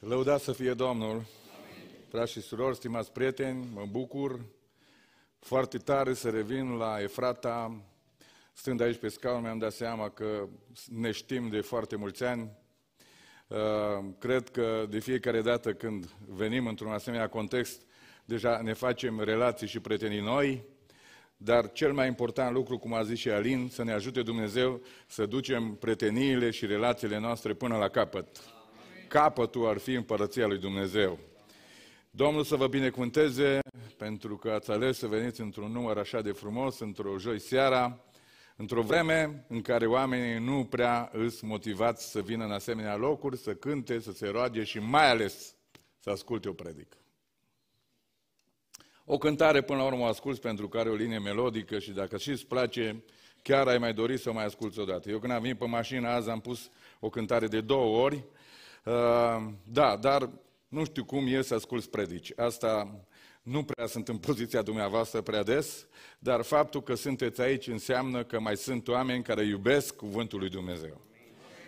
Lăudați să fie Domnul! Frați și surori, stimați prieteni, mă bucur foarte tare să revin la Efrata. Stând aici pe scaun, mi-am dat seama că ne știm de foarte mulți ani. Uh, cred că de fiecare dată când venim într-un asemenea context, deja ne facem relații și prietenii noi, dar cel mai important lucru, cum a zis și Alin, să ne ajute Dumnezeu să ducem prieteniile și relațiile noastre până la capăt. Capătul ar fi împărăția lui Dumnezeu. Domnul să vă binecuvânteze pentru că ați ales să veniți într-un număr așa de frumos, într-o joi seara, într-o vreme în care oamenii nu prea îs motivați să vină în asemenea locuri, să cânte, să se roage și mai ales să asculte o predică. O cântare până la urmă o asculți pentru că are o linie melodică și dacă și îți place, chiar ai mai dorit să o mai asculți odată. Eu când am venit pe mașină azi am pus o cântare de două ori, uh, da, dar nu știu cum e să asculți predici. Asta nu prea sunt în poziția dumneavoastră prea des, dar faptul că sunteți aici înseamnă că mai sunt oameni care iubesc cuvântul lui Dumnezeu.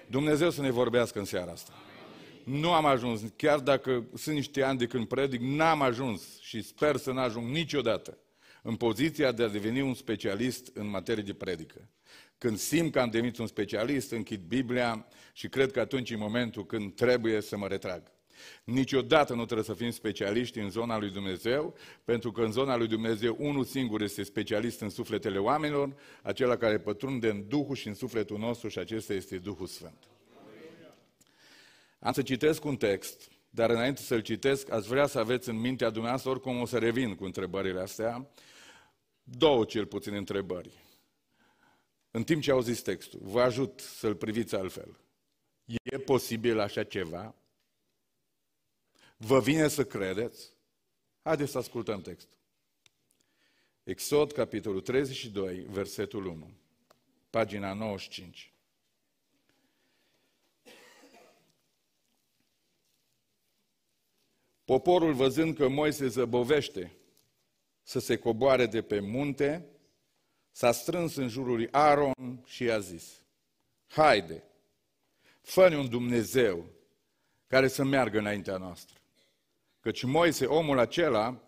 Dumnezeu să ne vorbească în seara asta. Nu am ajuns, chiar dacă sunt niște ani de când predic, n-am ajuns și sper să n-ajung niciodată în poziția de a deveni un specialist în materie de predică. Când simt că am devenit un specialist, închid Biblia și cred că atunci e momentul când trebuie să mă retrag. Niciodată nu trebuie să fim specialiști în zona lui Dumnezeu, pentru că în zona lui Dumnezeu unul singur este specialist în sufletele oamenilor, acela care pătrunde în Duhul și în sufletul nostru și acesta este Duhul Sfânt. Am să citesc un text, dar înainte să-l citesc, aș vrea să aveți în mintea dumneavoastră, oricum o să revin cu întrebările astea, două cel puțin întrebări. În timp ce auziți textul, vă ajut să-l priviți altfel. E posibil așa ceva? Vă vine să credeți? Haideți să ascultăm textul. Exod, capitolul 32, versetul 1, pagina 95. Poporul, văzând că Moise zăbovește să se coboare de pe munte, s-a strâns în jurul lui Aaron și i-a zis, haide, fă un Dumnezeu care să meargă înaintea noastră. Căci Moise, omul acela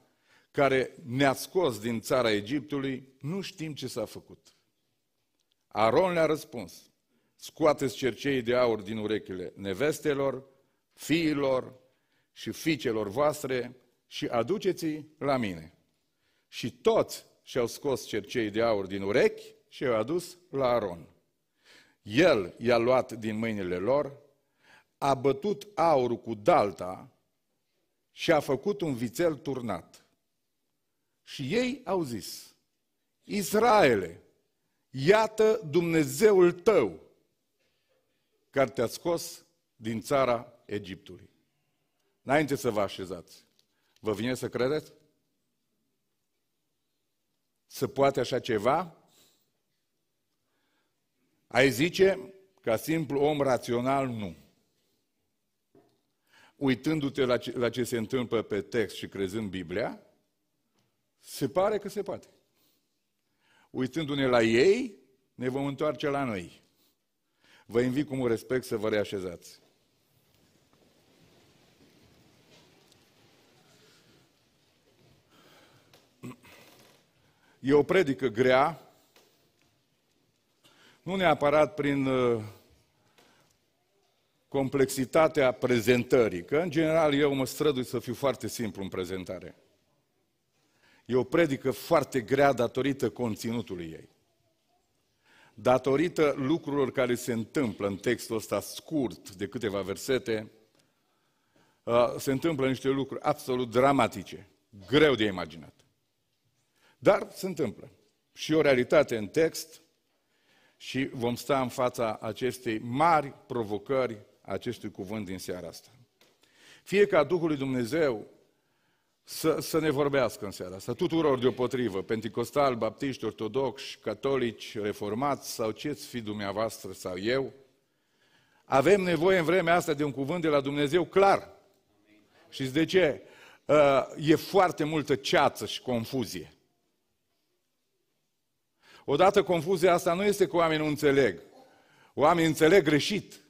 care ne-a scos din țara Egiptului, nu știm ce s-a făcut. Aron le-a răspuns, scoateți cerceii de aur din urechile nevestelor, fiilor și fiicelor voastre și aduceți la mine. Și toți și-au scos cercei de aur din urechi și i-au adus la Aron. El i-a luat din mâinile lor, a bătut aurul cu dalta și a făcut un vițel turnat. Și ei au zis, Israele, iată Dumnezeul tău care te-a scos din țara Egiptului. Înainte să vă așezați, vă vine să credeți? Să poate așa ceva? Ai zice, ca simplu om rațional, nu uitându-te la ce, la ce se întâmplă pe text și crezând Biblia, se pare că se poate. Uitându-ne la ei, ne vom întoarce la noi. Vă invit cu mult respect să vă reașezați. E o predică grea, nu neapărat prin uh, complexitatea prezentării, că în general eu mă strădui să fiu foarte simplu în prezentare. E o predică foarte grea datorită conținutului ei. Datorită lucrurilor care se întâmplă în textul ăsta scurt de câteva versete, uh, se întâmplă niște lucruri absolut dramatice, greu de imaginat. Dar se întâmplă. Și o realitate în text și vom sta în fața acestei mari provocări acestui cuvânt din seara asta. Fie ca Duhul lui Dumnezeu să, să ne vorbească în seara asta, tuturor deopotrivă, pentecostal, baptiști, ortodoxi, catolici, reformați sau ce-ți fi dumneavoastră sau eu, avem nevoie în vremea asta de un cuvânt de la Dumnezeu clar. Și de ce? Uh, e foarte multă ceață și confuzie. Odată confuzia asta nu este că oamenii nu înțeleg. Oamenii înțeleg greșit.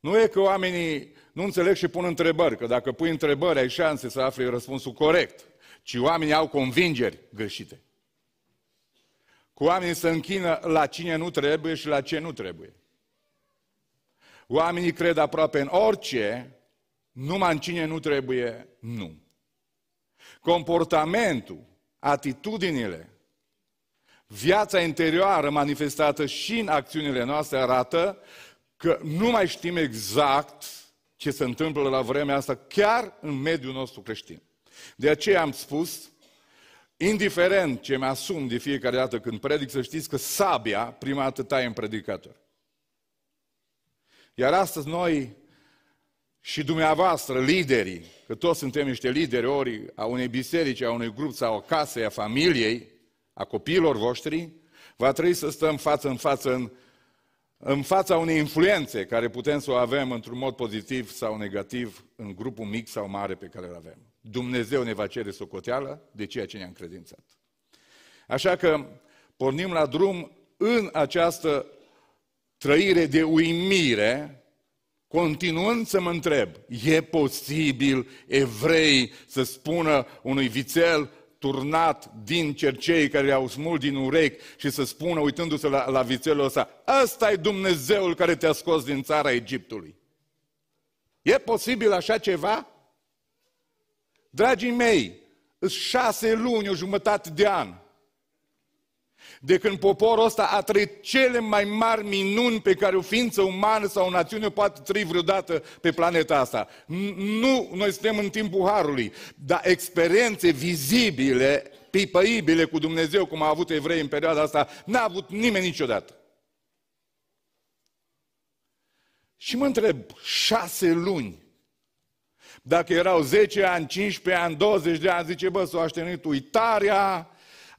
Nu e că oamenii nu înțeleg și pun întrebări, că dacă pui întrebări ai șanse să afli răspunsul corect, ci oamenii au convingeri greșite. Cu oamenii se închină la cine nu trebuie și la ce nu trebuie. Oamenii cred aproape în orice, numai în cine nu trebuie, nu. Comportamentul, atitudinile, viața interioară manifestată și în acțiunile noastre arată că nu mai știm exact ce se întâmplă la vremea asta, chiar în mediul nostru creștin. De aceea am spus, indiferent ce mi-asum de fiecare dată când predic, să știți că sabia prima dată taie în predicator. Iar astăzi noi și dumneavoastră, liderii, că toți suntem niște lideri, ori a unei biserici, a unui grup sau a casei, a familiei, a copiilor voștri, va trebui să stăm față în față în, în fața unei influențe care putem să o avem într-un mod pozitiv sau negativ în grupul mic sau mare pe care îl avem. Dumnezeu ne va cere socoteală de ceea ce ne-a încredințat. Așa că pornim la drum în această trăire de uimire, continuând să mă întreb, e posibil evrei să spună unui vițel turnat din cercei care le-au smult din urechi și să spună, uitându-se la, la vițelul ăsta, ăsta e Dumnezeul care te-a scos din țara Egiptului. E posibil așa ceva? Dragii mei, șase luni, o jumătate de an, de când poporul ăsta a trăit cele mai mari minuni pe care o ființă umană sau o națiune poate trăi vreodată pe planeta asta. Nu, noi suntem în timpul Harului, dar experiențe vizibile, pipăibile cu Dumnezeu, cum a avut evrei în perioada asta, n-a avut nimeni niciodată. Și mă întreb, șase luni, dacă erau 10 ani, 15 ani, 20 de ani, zice, bă, s-o aștenit uitarea,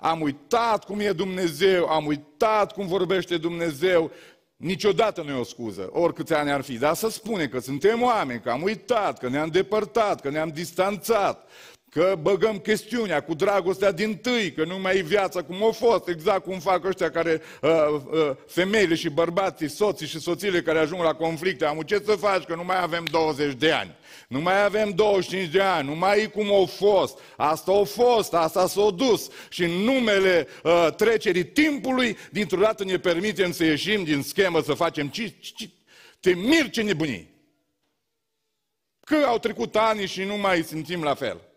am uitat cum e Dumnezeu, am uitat cum vorbește Dumnezeu. Niciodată nu e o scuză, oricâți ani ar fi. Dar să spune că suntem oameni, că am uitat, că ne-am depărtat, că ne-am distanțat, că băgăm chestiunea cu dragostea din tâi, că nu mai e viața cum a fost, exact cum fac ăștia care, uh, uh, femeile și bărbații, soții și soțiile care ajung la conflicte. Am ce să faci, că nu mai avem 20 de ani, nu mai avem 25 de ani, nu mai e cum a fost. Asta a fost, asta s-a dus. Și în numele uh, trecerii timpului, dintr-o dată ne permitem să ieșim din schemă, să facem ci, ci, te mir ce nebunii. Că au trecut ani și nu mai simțim la fel.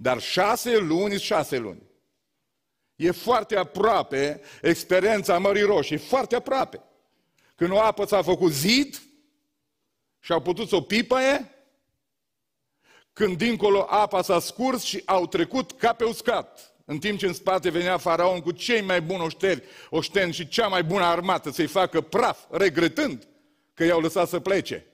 Dar șase luni, șase luni. E foarte aproape experiența Mării Roșii, foarte aproape. Când o apă s-a făcut zid și au putut să o pipăie, când dincolo apa s-a scurs și au trecut ca pe uscat. În timp ce în spate venea faraon cu cei mai buni oșteri, oșteni și cea mai bună armată să-i facă praf, regretând că i-au lăsat să plece.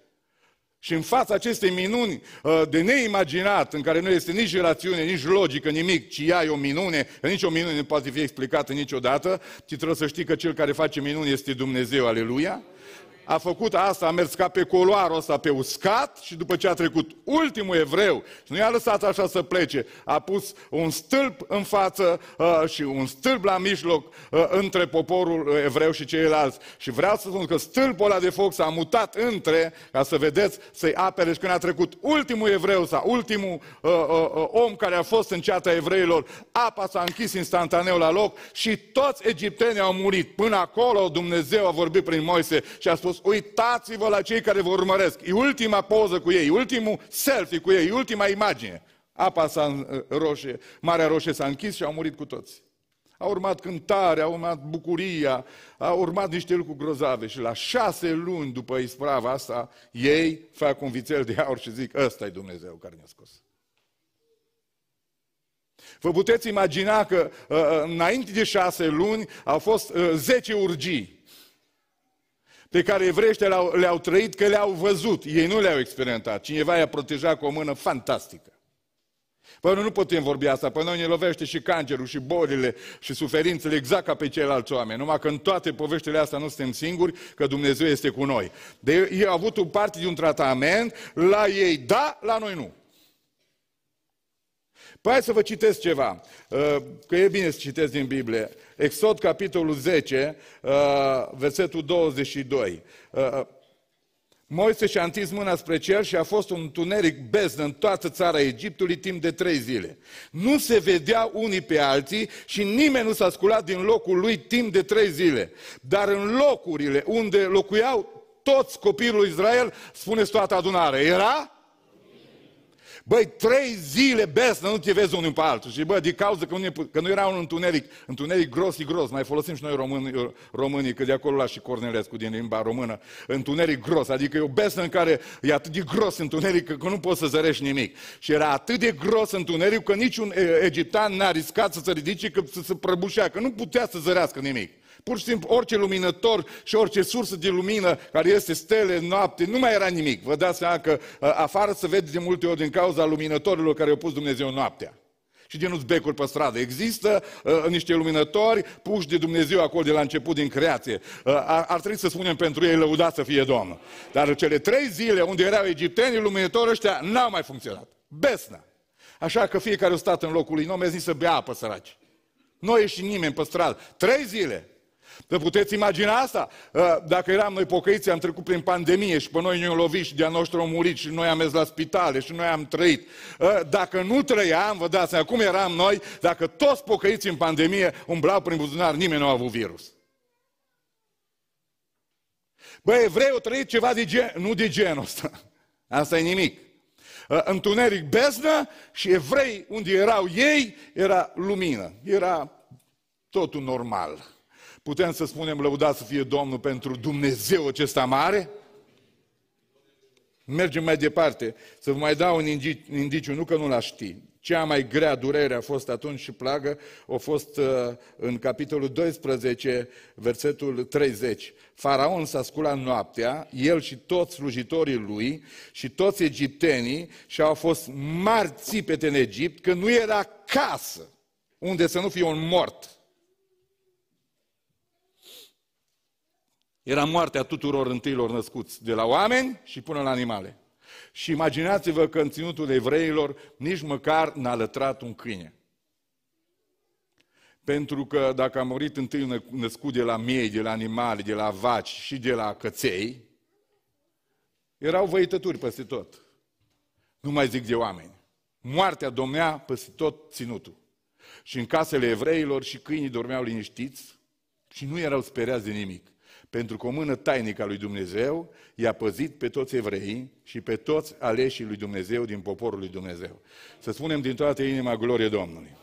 Și în fața acestei minuni uh, de neimaginat, în care nu este nici rațiune, nici logică, nimic, ci ea e o minune, nici o minune nu poate fi explicată niciodată, ci trebuie să știi că cel care face minuni este Dumnezeu, aleluia a făcut asta, a mers ca pe coloarul ăsta pe uscat și după ce a trecut ultimul evreu și nu i-a lăsat așa să plece, a pus un stâlp în față uh, și un stâlp la mijloc uh, între poporul evreu și ceilalți. Și vreau să spun că stâlpul ăla de foc s-a mutat între, ca să vedeți, să-i apere și când a trecut ultimul evreu sau ultimul uh, uh, uh, om care a fost în ceata evreilor, apa s-a închis instantaneu la loc și toți egiptenii au murit. Până acolo Dumnezeu a vorbit prin Moise și a spus spus, uitați-vă la cei care vă urmăresc. E ultima poză cu ei, ultimul selfie cu ei, ultima imagine. Apa s-a roșie, Marea Roșie s-a închis și au murit cu toți. A urmat cântare, a urmat bucuria, a urmat niște lucruri grozave și la șase luni după isprava asta, ei fac un vițel de aur și zic, ăsta e Dumnezeu care ne-a scos. Vă puteți imagina că uh, uh înainte de șase luni au fost uh, zece urgii pe care evreii le-au, le-au trăit, că le-au văzut. Ei nu le-au experimentat. Cineva i-a protejat cu o mână fantastică. Păi noi nu putem vorbi asta, păi noi ne lovește și cancerul, și bolile, și suferințele exact ca pe ceilalți oameni. Numai că în toate poveștile astea nu suntem singuri, că Dumnezeu este cu noi. De ei au avut o parte de un tratament, la ei da, la noi nu. Păi hai să vă citesc ceva, uh, că e bine să citesc din Biblie. Exod, capitolul 10, uh, versetul 22. Uh, Moise și-a întins mâna spre cer și a fost un tuneric beznă în toată țara Egiptului timp de trei zile. Nu se vedea unii pe alții și nimeni nu s-a sculat din locul lui timp de trei zile. Dar în locurile unde locuiau toți copiii lui Israel, spuneți toată adunarea, era Băi, trei zile besnă, nu te vezi unul pe altul. Și bă, din cauza că nu, că nu era un întuneric, întuneric gros și gros, mai folosim și noi români, românii, că de acolo la și Cornelescu din limba română, întuneric gros, adică e o besnă în care e atât de gros întuneric că nu poți să zărești nimic. Și era atât de gros întuneric că niciun egiptean n-a riscat să se ridice, că să se prăbușea, că nu putea să zărească nimic. Pur și simplu, orice luminător și orice sursă de lumină care este stele, noapte, nu mai era nimic. Vă dați seama că afară se vede de multe ori din cauza luminătorilor care au pus Dumnezeu noaptea. Și din uzbecuri pe stradă. Există uh, niște luminători puși de Dumnezeu acolo de la început din creație. Uh, ar, ar trebui să spunem pentru ei lăudat să fie Domnul. Dar cele trei zile unde erau egiptenii, luminătorii ăștia n-au mai funcționat. Besna. Așa că fiecare a stat în locul lui, nu mi să bea apă săraci. Nu ieși nimeni pe stradă. Trei zile. Vă puteți imagina asta? Uh, dacă eram noi pocăiți, am trecut prin pandemie și pe noi ne-au lovit și de-a noastră au murit și noi am mers la spitale și noi am trăit. Uh, dacă nu trăiam, vă dați seama, cum eram noi, dacă toți pocăiți în pandemie umblau prin buzunar, nimeni nu a avut virus. Băi, evrei au trăit ceva de gen, nu de genul ăsta. Asta e nimic. Uh, întuneric beznă și evrei, unde erau ei, era lumină. Era totul normal. Putem să spunem lăudat să fie Domnul pentru Dumnezeu acesta mare? Mergem mai departe, să vă mai dau un indiciu, nu că nu l ști. Cea mai grea durere a fost atunci și plagă, a fost uh, în capitolul 12, versetul 30. Faraon s-a sculat noaptea, el și toți slujitorii lui și toți egiptenii și au fost marți țipete în Egipt, că nu era casă unde să nu fie un mort. Era moartea tuturor întâilor născuți, de la oameni și până la animale. Și imaginați-vă că în ținutul evreilor nici măcar n-a lătrat un câine. Pentru că dacă a murit întâi născut de la miei, de la animale, de la vaci și de la căței, erau văitături peste tot. Nu mai zic de oameni. Moartea domnea peste tot ținutul. Și în casele evreilor și câinii dormeau liniștiți și nu erau speriați de nimic pentru că o mână tainică a lui Dumnezeu i-a păzit pe toți evreii și pe toți aleșii lui Dumnezeu din poporul lui Dumnezeu. Să spunem din toată inima glorie Domnului.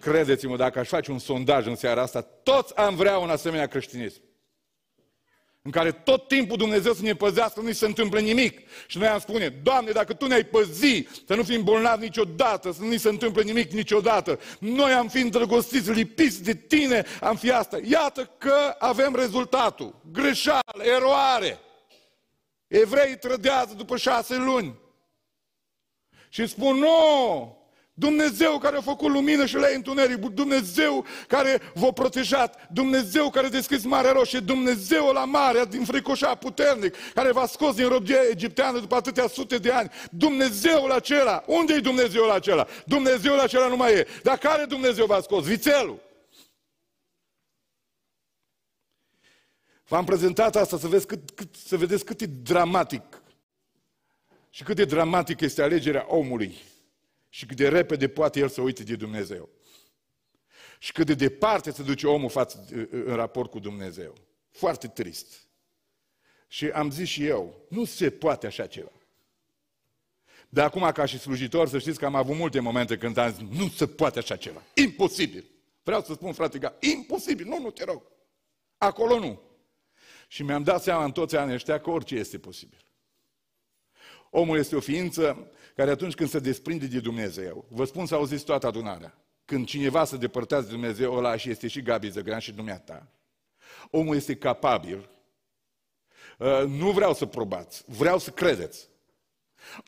Credeți-mă, dacă aș face un sondaj în seara asta, toți am vrea un asemenea creștinism în care tot timpul Dumnezeu să ne păzească, nu se întâmplă nimic. Și noi am spune, Doamne, dacă Tu ne-ai păzi să nu fim bolnavi niciodată, să nu ni se întâmple nimic niciodată, noi am fi îndrăgostiți, lipiți de Tine, am fi asta. Iată că avem rezultatul. Greșeală, eroare. Evrei trădează după șase luni. Și spun, nu, Dumnezeu care a făcut lumină și le-a întuneric, Dumnezeu care v-a protejat, Dumnezeu care a deschis Marea Roșie, Dumnezeu la mare, din fricoșa puternic, care v-a scos din robie egipteană după atâtea sute de ani. Dumnezeul acela, unde e Dumnezeul acela? Dumnezeul acela nu mai e. Dar care Dumnezeu v-a scos? Vițelul. V-am prezentat asta să, vezi cât, cât, să vedeți cât e dramatic și cât de dramatic este alegerea omului și cât de repede poate el să uite de Dumnezeu. Și cât de departe se duce omul față, în raport cu Dumnezeu. Foarte trist. Și am zis și eu, nu se poate așa ceva. De acum, ca și slujitor, să știți că am avut multe momente când am zis, nu se poate așa ceva. Imposibil. Vreau să spun, frate, că imposibil. Nu, nu, te rog. Acolo nu. Și mi-am dat seama în toți anii ăștia că orice este posibil. Omul este o ființă care atunci când se desprinde de Dumnezeu, vă spun să auziți toată adunarea, când cineva se depărtează de Dumnezeu, ăla și este și Gabi Zăgran și dumneata, omul este capabil, uh, nu vreau să probați, vreau să credeți,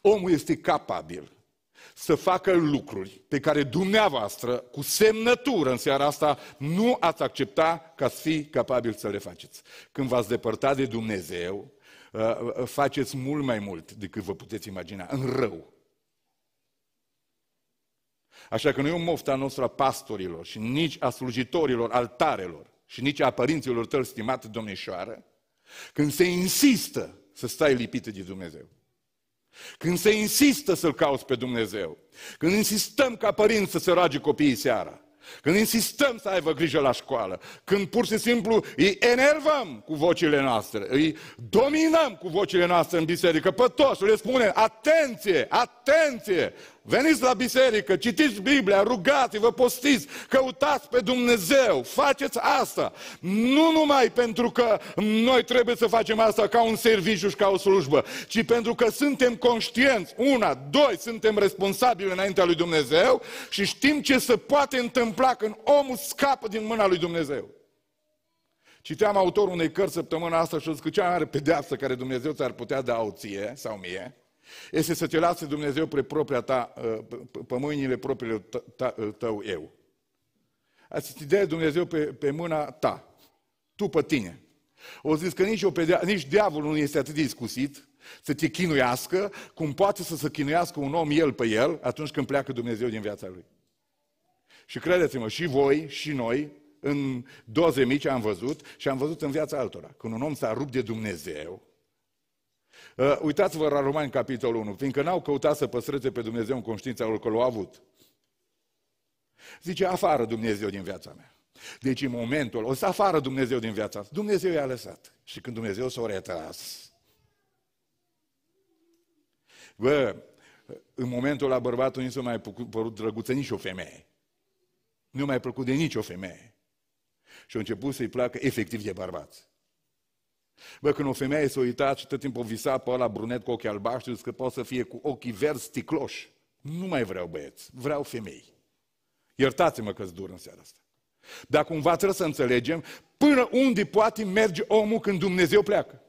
omul este capabil să facă lucruri pe care dumneavoastră, cu semnătură în seara asta, nu ați accepta ca să fii capabil să le faceți. Când v-ați depărtat de Dumnezeu, uh, uh, faceți mult mai mult decât vă puteți imagina, în rău. Așa că nu e o moftă a noastră a pastorilor și nici a slujitorilor altarelor și nici a părinților tăi, stimată domnișoară, când se insistă să stai lipită de Dumnezeu. Când se insistă să-L cauți pe Dumnezeu, când insistăm ca părinți să se roage copiii seara, când insistăm să aibă grijă la școală, când pur și simplu îi enervăm cu vocile noastre, îi dominăm cu vocile noastre în biserică, pe toți le spunem, atenție, atenție, Veniți la biserică, citiți Biblia, rugați-vă, postiți, căutați pe Dumnezeu, faceți asta. Nu numai pentru că noi trebuie să facem asta ca un serviciu și ca o slujbă, ci pentru că suntem conștienți, una, doi, suntem responsabili înaintea lui Dumnezeu și știm ce se poate întâmpla când omul scapă din mâna lui Dumnezeu. Citeam autorul unei cărți săptămâna asta și a zis că cea mai mare pedeapsă care Dumnezeu ți-ar putea da o ție sau mie, este să te lase Dumnezeu pe propria ta, uh, pe mâinile propriilor uh, tău eu. Asta te dea Dumnezeu pe, pe mâna ta, tu pe tine. O zis că nici, o pedea, nici diavolul nu este atât de discusit să te chinuiască cum poate să se chinuiască un om el pe el atunci când pleacă Dumnezeu din viața lui. Și credeți-mă, și voi, și noi, în doze mici am văzut și am văzut în viața altora. Când un om s-a rupt de Dumnezeu, Uh, uitați-vă la Romani, capitolul 1, fiindcă n-au căutat să păstreze pe Dumnezeu în conștiința lor că l-au avut. Zice, afară Dumnezeu din viața mea. Deci în momentul, o să afară Dumnezeu din viața Dumnezeu i-a lăsat. Și când Dumnezeu s-a retras, bă, în momentul la bărbatul nu s-a mai părut drăguță nici o femeie. Nu mai plăcut de nicio femeie. Și a început să-i placă efectiv de bărbați. Bă, când o femeie s-a uitat și tot timpul visa pe ăla brunet cu ochii albaștri, că poate să fie cu ochii verzi sticloși. Nu mai vreau băieți, vreau femei. Iertați-mă că-s dur în seara asta. Dar cumva trebuie să înțelegem până unde poate merge omul când Dumnezeu pleacă.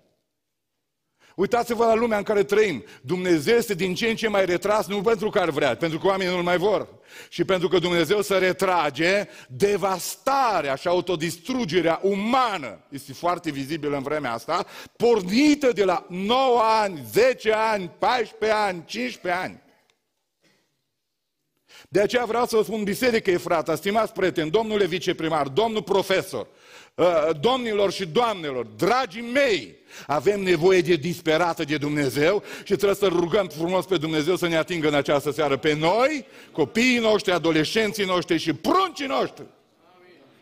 Uitați-vă la lumea în care trăim. Dumnezeu este din ce în ce mai retras, nu pentru că ar vrea, pentru că oamenii nu-L mai vor. Și pentru că Dumnezeu se retrage, devastarea și autodistrugerea umană este foarte vizibilă în vremea asta, pornită de la 9 ani, 10 ani, 14 ani, 15 ani. De aceea vreau să vă spun, biserică Efrata, stimați prieteni, domnule viceprimar, domnul profesor, ă, domnilor și doamnelor, dragii mei, avem nevoie de disperată de Dumnezeu și trebuie să rugăm frumos pe Dumnezeu să ne atingă în această seară pe noi, copiii noștri, adolescenții noștri și pruncii noștri.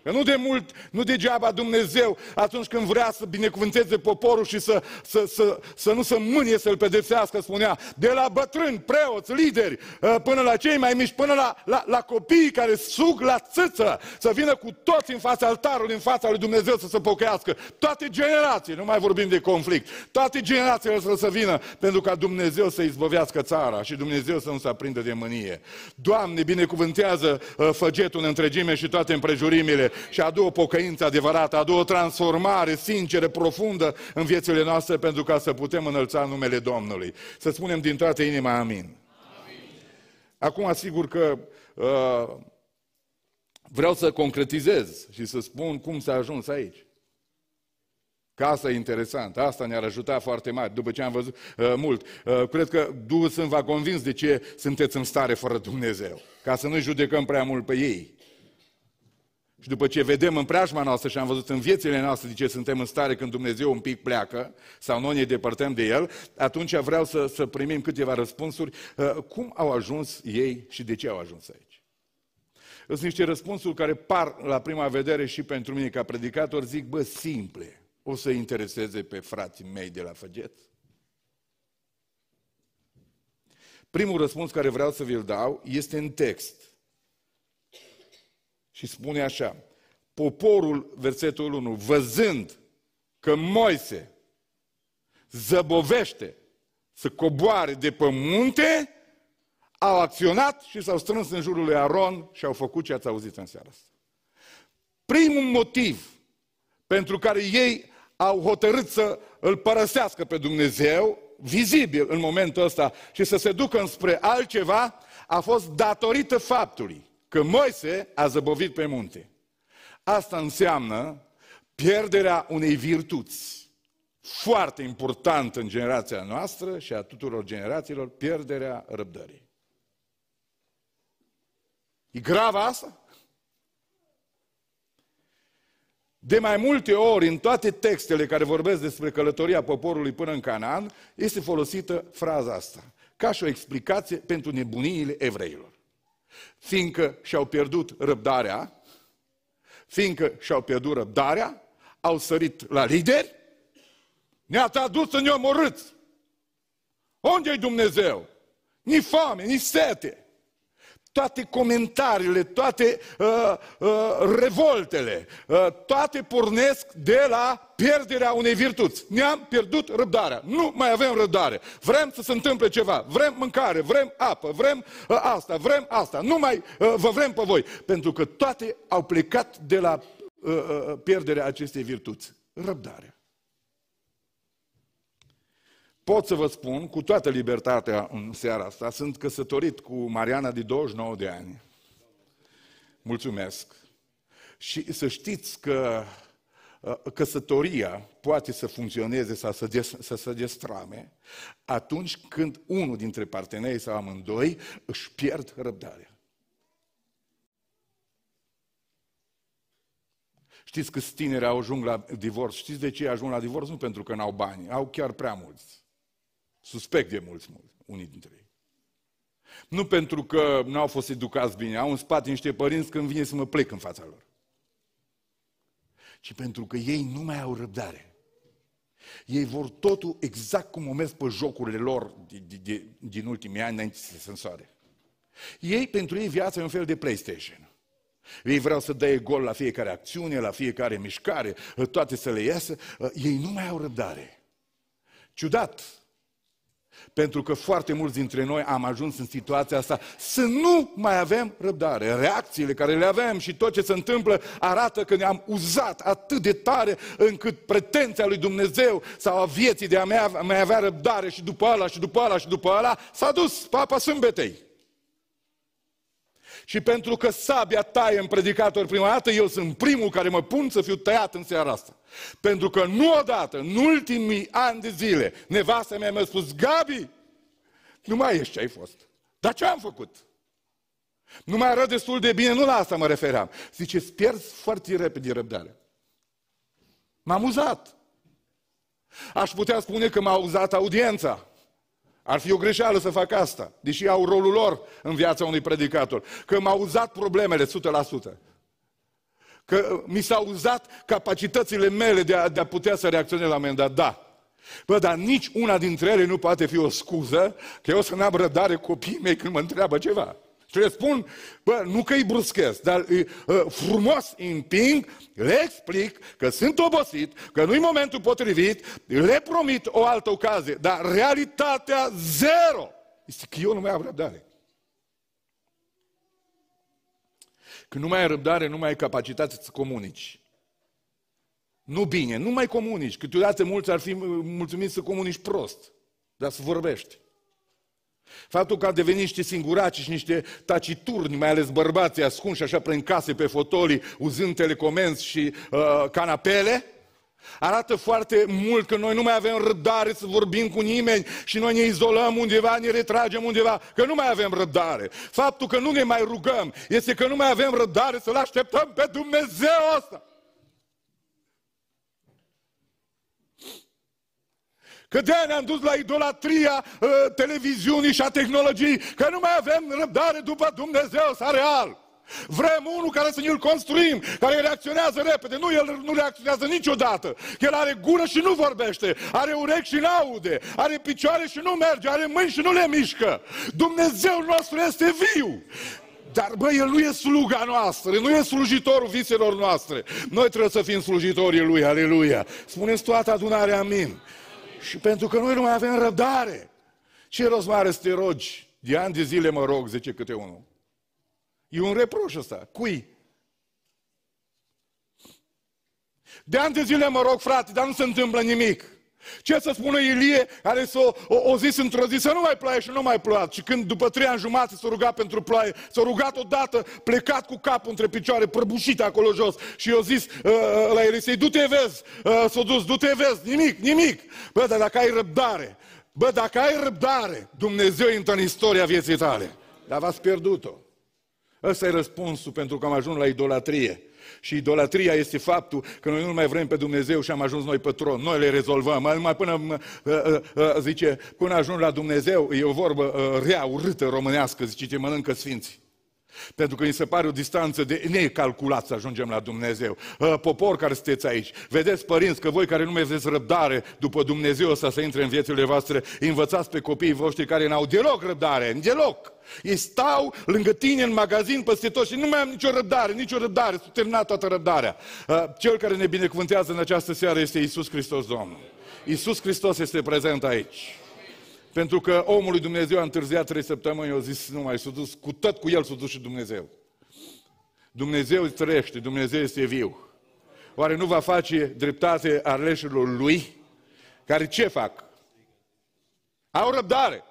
Că nu de mult, nu degeaba Dumnezeu, atunci când vrea să binecuvânteze poporul și să, să, să, să nu să mânie să-l pedepsească, spunea, de la bătrâni, preoți, lideri, uh, până la cei mai mici, până la, la, la copiii care sug la țâță, să vină cu toți în fața altarului, în fața lui Dumnezeu să se pocăiască. Toate generații, nu mai vorbim de conflict, toate generațiile să, să vină pentru ca Dumnezeu să izbăvească țara și Dumnezeu să nu se aprindă de mânie. Doamne, binecuvântează uh, făgetul în întregime și toate împrejurimile și adu o pocăință adevărată, adu o transformare sinceră, profundă în viețile noastre pentru ca să putem înălța numele Domnului. Să spunem din toată inima amin. amin. Acum asigur că uh, vreau să concretizez și să spun cum s-a ajuns aici. Că asta e interesant, asta ne-ar ajuta foarte mare, după ce am văzut uh, mult. Uh, cred că Duhul Sfânt v-a convins de ce sunteți în stare fără Dumnezeu, ca să nu judecăm prea mult pe ei. Și după ce vedem în preajma noastră și am văzut în viețile noastre de ce suntem în stare când Dumnezeu un pic pleacă sau noi ne depărtăm de El, atunci vreau să, să primim câteva răspunsuri. Uh, cum au ajuns ei și de ce au ajuns aici? Sunt niște răspunsuri care par la prima vedere și pentru mine ca predicator, zic, bă, simple. O să intereseze pe frații mei de la Făget? Primul răspuns care vreau să vi-l dau este în text. Și spune așa, poporul, versetul 1, văzând că Moise zăbovește să coboare de pe munte, au acționat și s-au strâns în jurul lui Aron și au făcut ce ați auzit în seara asta. Primul motiv pentru care ei au hotărât să îl părăsească pe Dumnezeu, vizibil în momentul ăsta, și să se ducă înspre altceva, a fost datorită faptului că Moise a zăbovit pe munte. Asta înseamnă pierderea unei virtuți foarte importantă în generația noastră și a tuturor generațiilor, pierderea răbdării. E grav asta? De mai multe ori, în toate textele care vorbesc despre călătoria poporului până în Canaan, este folosită fraza asta, ca și o explicație pentru nebuniile evreilor. Fiindcă și-au pierdut răbdarea, fiindcă și-au pierdut răbdarea, au sărit la lideri, ne-ați adus să ne omorâți. unde e Dumnezeu? Ni foame, ni sete toate comentariile, toate uh, uh, revoltele, uh, toate pornesc de la pierderea unei virtuți. Ne-am pierdut răbdarea. Nu mai avem răbdare. Vrem să se întâmple ceva. Vrem mâncare, vrem apă, vrem uh, asta, vrem asta. Nu mai uh, vă vrem pe voi. Pentru că toate au plecat de la uh, uh, pierderea acestei virtuți. Răbdarea pot să vă spun cu toată libertatea în seara asta, sunt căsătorit cu Mariana de 29 de ani. Mulțumesc. Și să știți că uh, căsătoria poate să funcționeze sau să, des, să se destrame atunci când unul dintre partenerii sau amândoi își pierd răbdarea. Știți că tineri au ajung la divorț. Știți de ce ajung la divorț? Nu pentru că n-au bani, au chiar prea mulți. Suspect de mulți, mulți, unii dintre ei. Nu pentru că nu au fost educați bine, au în spate niște părinți când vine să mă plec în fața lor. Ci pentru că ei nu mai au răbdare. Ei vor totul exact cum o mers pe jocurile lor din, din, din ultimii ani înainte să se însoare. Ei, pentru ei, viața e un fel de PlayStation. Ei vreau să dea gol la fiecare acțiune, la fiecare mișcare, toate să le iasă. Ei nu mai au răbdare. Ciudat, pentru că foarte mulți dintre noi am ajuns în situația asta să nu mai avem răbdare. Reacțiile care le avem și tot ce se întâmplă arată că ne-am uzat atât de tare încât pretenția lui Dumnezeu sau a vieții de a mai avea răbdare și după ala și după ala și după ala s-a dus papa sâmbetei. Și pentru că sabia taie în predicator prima dată, eu sunt primul care mă pun să fiu tăiat în seara asta. Pentru că nu odată, în ultimii ani de zile, nevasta mea mi-a spus, Gabi, nu mai ești ce ai fost. Dar ce am făcut? Nu mai arăt destul de bine, nu la asta mă refeream. Zice, îți pierzi foarte repede răbdarea. M-am uzat. Aș putea spune că m-a uzat audiența. Ar fi o greșeală să fac asta, deși au rolul lor în viața unui predicator. Că m-au uzat problemele 100%. Că mi s-au uzat capacitățile mele de a, de a putea să reacționez la un moment dat. Da. Bă, dar nici una dintre ele nu poate fi o scuză că eu să n-am rădare copiii mei când mă întreabă ceva. Și le spun, bă, nu că îi bruschesc, dar uh, frumos îi împing, le explic că sunt obosit, că nu-i momentul potrivit, le promit o altă ocazie, dar realitatea zero este că eu nu mai am răbdare. Când nu mai ai răbdare, nu mai ai capacitate să comunici. Nu bine, nu mai comunici. Câteodată mulți ar fi mulțumiți să comunici prost, dar să vorbești. Faptul că a devenit niște singuraci și niște taciturni, mai ales bărbații ascunși așa prin case pe fotolii, uzând telecomenzi și uh, canapele, arată foarte mult că noi nu mai avem răbdare să vorbim cu nimeni și noi ne izolăm undeva, ne retragem undeva, că nu mai avem răbdare. Faptul că nu ne mai rugăm este că nu mai avem răbdare să-L așteptăm pe Dumnezeu ăsta. Că de ne-am dus la idolatria uh, televiziunii și a tehnologiei, că nu mai avem răbdare după Dumnezeu sa real. Vrem unul care să ne-l construim, care reacționează repede. Nu, el nu reacționează niciodată. El are gură și nu vorbește, are urechi și nu aude, are picioare și nu merge, are mâini și nu le mișcă. Dumnezeu nostru este viu. Dar, bă, El nu e sluga noastră, nu e slujitorul viselor noastre. Noi trebuie să fim slujitorii Lui, aleluia. Spuneți toată adunarea, amin. Și pentru că noi nu mai avem răbdare. Ce rost mare să te rogi? De ani de zile mă rog, zice câte unul. E un reproș ăsta. Cui? De ani de zile mă rog, frate, dar nu se întâmplă nimic. Ce să spună Ilie, care s-a o, o zis într-o zi să nu mai ploaie și nu mai plouat. Și când după trei ani jumate s-a rugat pentru ploaie, s-a rugat odată, plecat cu capul între picioare, prăbușit acolo jos. Și i-a zis uh, uh, la Elisei, du-te vezi, uh, s-a dus, du-te vezi, nimic, nimic. Bă, dar dacă ai răbdare, bă, dacă ai răbdare, Dumnezeu intră în istoria vieții tale. Dar v-ați pierdut-o. Ăsta e răspunsul pentru că am ajuns la idolatrie. Și idolatria este faptul că noi nu mai vrem pe Dumnezeu și am ajuns noi pe tron. Noi le rezolvăm. Mai până, uh, uh, uh, zice, până ajung la Dumnezeu, e o vorbă uh, rea, urâtă românească, zice, ce mănâncă sfinții. Pentru că mi se pare o distanță de necalculat să ajungem la Dumnezeu. Ă, popor care sunteți aici, vedeți părinți că voi care nu mai aveți răbdare după Dumnezeu ăsta să intre în viețile voastre, învățați pe copiii voștri care n-au deloc răbdare, deloc. Ei stau lângă tine în magazin peste tot și nu mai am nicio răbdare, nicio răbdare, s-a terminat toată răbdarea. Ă, cel care ne binecuvântează în această seară este Isus Hristos Domnul. Isus Hristos este prezent aici. Pentru că omul lui Dumnezeu a întârziat trei săptămâni, eu zis, nu mai s-a dus, cu tot cu el s-a dus și Dumnezeu. Dumnezeu trăiește, Dumnezeu este viu. Oare nu va face dreptate aleșilor lui? Care ce fac? Au răbdare.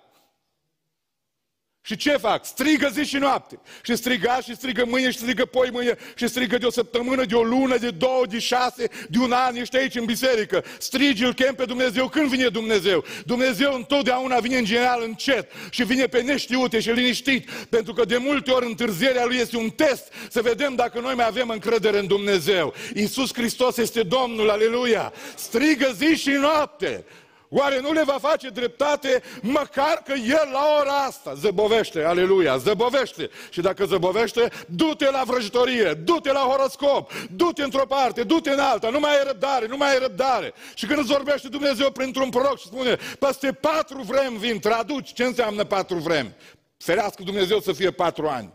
Și ce fac? Strigă zi și noapte. Și striga și strigă mâine și strigă poi mâine și strigă de o săptămână, de o lună, de două, de șase, de un an, ești aici în biserică. Strigi, îl chem pe Dumnezeu. Când vine Dumnezeu? Dumnezeu întotdeauna vine în general încet și vine pe neștiute și liniștit. Pentru că de multe ori întârzierea lui este un test să vedem dacă noi mai avem încredere în Dumnezeu. Iisus Hristos este Domnul, aleluia! Strigă zi și noapte! Oare nu le va face dreptate măcar că El la ora asta zăbovește, aleluia, zăbovește. Și dacă zăbovește, du-te la vrăjitorie, du-te la horoscop, du-te într-o parte, du-te în alta, nu mai ai răbdare, nu mai ai răbdare. Și când îți vorbește Dumnezeu printr-un proroc și spune, peste patru vremi vin, traduci ce înseamnă patru vremi. Ferească Dumnezeu să fie patru ani,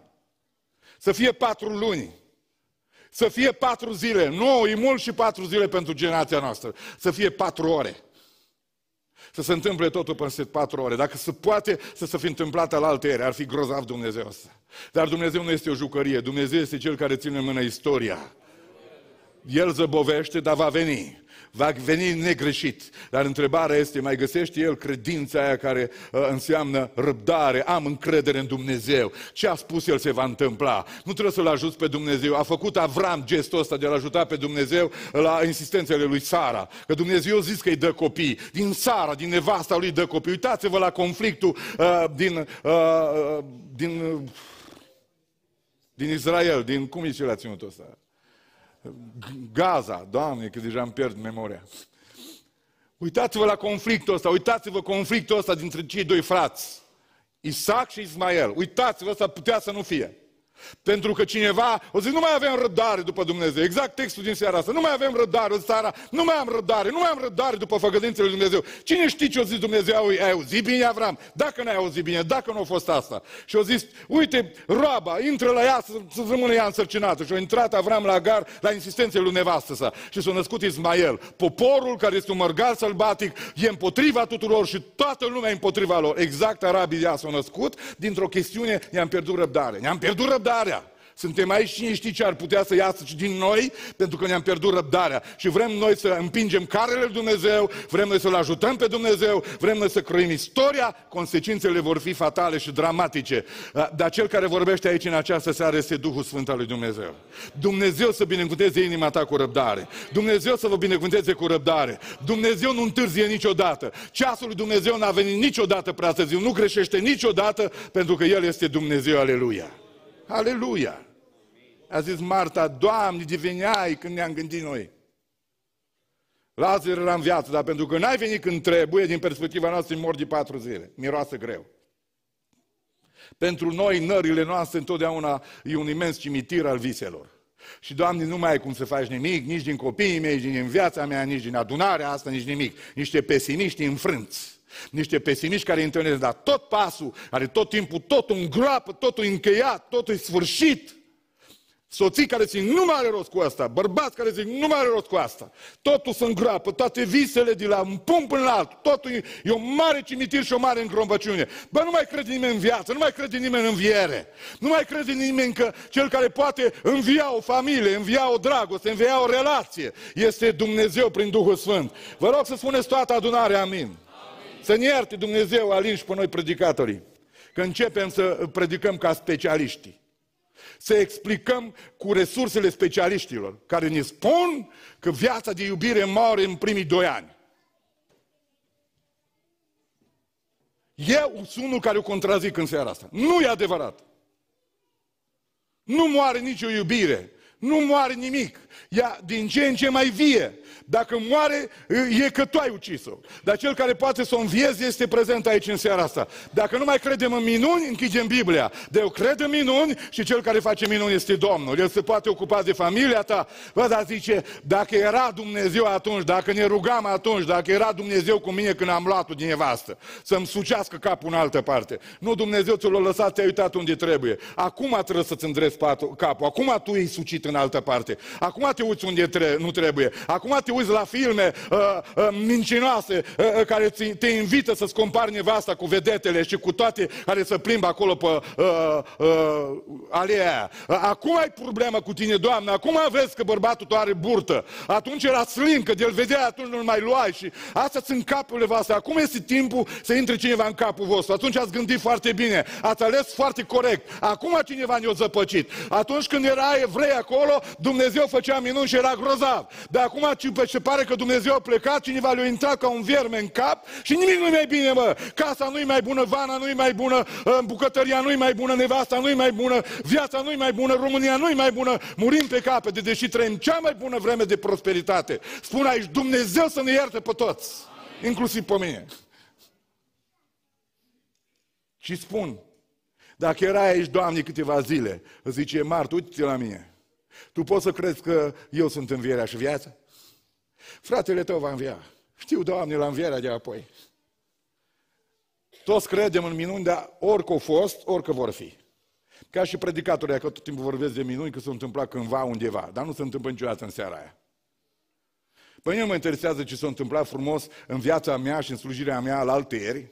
să fie patru luni, să fie patru zile. Nu, e mult și patru zile pentru generația noastră. Să fie patru ore să se întâmple totul peste patru ore. Dacă se poate să se fi întâmplat al alte ere, ar fi grozav Dumnezeu ăsta. Dar Dumnezeu nu este o jucărie, Dumnezeu este Cel care ține în mână istoria. El zăbovește, dar va veni va veni negreșit. Dar întrebarea este, mai găsește el credința aia care uh, înseamnă răbdare, am încredere în Dumnezeu. Ce a spus el se va întâmpla. Nu trebuie să-l ajuți pe Dumnezeu. A făcut Avram gestul ăsta de a-l ajuta pe Dumnezeu la insistențele lui Sara. Că Dumnezeu a zis că îi dă copii. Din Sara, din nevasta lui dă copii. Uitați-vă la conflictul uh, din, uh, uh din, uh, din Israel, din cum e ce la ținutul ăsta? Gaza, Doamne, că deja îmi pierd memoria. Uitați-vă la conflictul ăsta, uitați-vă conflictul ăsta dintre cei doi frați, Isaac și Ismael. Uitați-vă, ăsta putea să nu fie. Pentru că cineva o zic, nu mai avem răbdare după Dumnezeu. Exact textul din seara asta. Nu mai avem răbdare, seara, nu mai am răbdare, nu mai am răbdare după făgădințele lui Dumnezeu. Cine știe ce o zis Dumnezeu? Ai auzit bine, Avram? Dacă n-ai auzit bine, dacă nu a fost asta. Și o zis, uite, roaba, intră la ea să, să rămână ea însărcinată. Și a intrat Avram la gar, la insistențele lui nevastă sa. Și s-a născut Ismael. Poporul care este un mărgal sălbatic e împotriva tuturor și toată lumea e împotriva lor. Exact arabii ea s-au născut dintr-o chestiune, ne-am pierdut răbdare. Ne-am pierdut răbdare răbdarea. Suntem aici și știi ce ar putea să iasă din noi pentru că ne-am pierdut răbdarea. Și vrem noi să împingem carele lui Dumnezeu, vrem noi să-L ajutăm pe Dumnezeu, vrem noi să croim istoria, consecințele vor fi fatale și dramatice. Dar cel care vorbește aici în această seară este Duhul Sfânt al lui Dumnezeu. Dumnezeu să binecuvânteze inima ta cu răbdare. Dumnezeu să vă binecuvânteze cu răbdare. Dumnezeu nu întârzie niciodată. Ceasul lui Dumnezeu n-a venit niciodată prea târziu, nu greșește niciodată pentru că El este Dumnezeu, aleluia. Aleluia! A zis Marta, Doamne, de veneai când ne-am gândit noi. Lazar era în viață, dar pentru că n-ai venit când trebuie, din perspectiva noastră, mor de patru zile. Miroase greu. Pentru noi, nările noastre, întotdeauna e un imens cimitir al viselor. Și, Doamne, nu mai ai cum să faci nimic, nici din copiii mei, nici din viața mea, nici din adunarea asta, nici nimic. Niște pesimiști înfrânți. Niște pesimiști care întâlnesc, dar tot pasul are tot timpul, totul în groapă, totul încheiat, totul sfârșit. Soții care zic, nu mai are rost cu asta. Bărbați care zic, nu mai are rost cu asta. Totul se îngroapă, toate visele de la un punct până la altul. Totul e, e un mare cimitir și o mare îngrombăciune. Bă, nu mai crede nimeni în viață, nu mai crede nimeni în viere. Nu mai crede nimeni că cel care poate învia o familie, învia o dragoste, învia o relație, este Dumnezeu prin Duhul Sfânt. Vă rog să spuneți toată adunarea, amin. Să ne ierte Dumnezeu alinși pe noi predicatorii. Că începem să predicăm ca specialiști. Să explicăm cu resursele specialiștilor, care ne spun că viața de iubire moare în primii doi ani. Eu sunt unul care o contrazic în seara asta. Nu e adevărat. Nu moare nicio iubire Nu moare nimic. Ea din ce în ce mai vie. Dacă moare, e că tu ai ucis-o. Dar cel care poate să o înviezi este prezent aici în seara asta. Dacă nu mai credem în minuni, închidem Biblia. De eu cred în minuni și cel care face minuni este Domnul. El se poate ocupa de familia ta. Vă, dar zice, dacă era Dumnezeu atunci, dacă ne rugam atunci, dacă era Dumnezeu cu mine când am luat-o din nevastă, să-mi sucească capul în altă parte. Nu, Dumnezeu ți l-a lăsat, te-ai uitat unde trebuie. Acum trebuie să-ți îndrezi capul. Acum tu ești sucit în altă parte. Acum te uiți unde tre- nu trebuie. Acum te uiți la filme uh, uh, mincinoase uh, uh, care te invită să-ți compari nevasta cu vedetele și cu toate care se plimbă acolo pe uh, uh, alea aia. Uh, acum ai problemă cu tine, Doamne, acum vezi că bărbatul tău are burtă. Atunci era slin, că de-l vedea, atunci nu-l mai luai și astea sunt capurile voastre. Acum este timpul să intre cineva în capul vostru. Atunci ați gândit foarte bine, ați ales foarte corect. Acum cineva ne-a zăpăcit. Atunci când era evrei acolo, Dumnezeu făcea minuni și era grozav. Dar acum se pare că Dumnezeu a plecat, cineva le-a intrat ca un vierme în cap și nimic nu-i mai bine, mă. Casa nu-i mai bună, vana nu-i mai bună, bucătăria nu-i mai bună, nevasta nu-i mai bună, viața nu-i mai bună, România nu-i mai bună, murim pe capete, deși trăim cea mai bună vreme de prosperitate. Spun aici, Dumnezeu să ne ierte pe toți, inclusiv pe mine. Și spun, dacă era aici, Doamne, câteva zile, îți zice, Mart, uite-te la mine. Tu poți să crezi că eu sunt învierea și viața? Fratele tău va învia. Știu, Doamne, la învierea de apoi. Toți credem în minuni, dar orică au fost, orică vor fi. Ca și predicatorii, că tot timpul vorbesc de minuni, că s-a întâmplat cândva undeva, dar nu se întâmplă niciodată în seara aia. Păi nu mă interesează ce s-a întâmplat frumos în viața mea și în slujirea mea la ieri,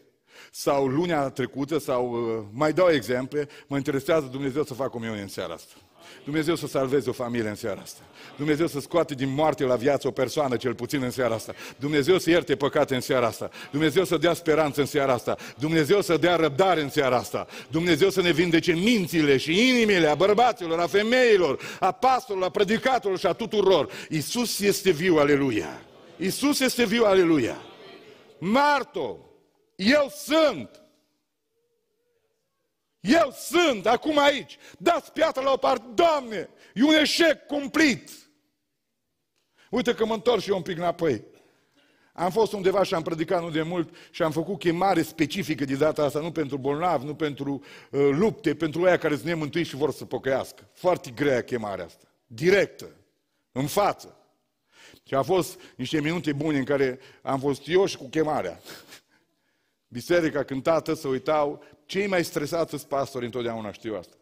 sau lunea trecută, sau uh, mai dau exemple, mă interesează Dumnezeu să facă o minune în seara asta. Dumnezeu să salveze o familie în seara asta. Dumnezeu să scoate din moarte la viață o persoană, cel puțin în seara asta. Dumnezeu să ierte păcate în seara asta. Dumnezeu să dea speranță în seara asta. Dumnezeu să dea răbdare în seara asta. Dumnezeu să ne vindece mințile și inimile a bărbaților, a femeilor, a pastorilor, a predicatorilor și a tuturor. Isus este viu, aleluia. Isus este viu, aleluia. Marto, eu sunt. Eu sunt acum aici. Dați piatra la o parte. Doamne, e un eșec cumplit. Uite că mă întorc și eu un pic înapoi. Am fost undeva și am predicat nu de mult și am făcut chemare specifică de data asta, nu pentru bolnavi, nu pentru uh, lupte, pentru aia care sunt nemântuiți și vor să pocăiască. Foarte grea chemarea asta. Directă. În față. Și a fost niște minute bune în care am fost eu și cu chemarea. Biserica cântată, să uitau, cei mai stresați sunt pastori întotdeauna știu asta.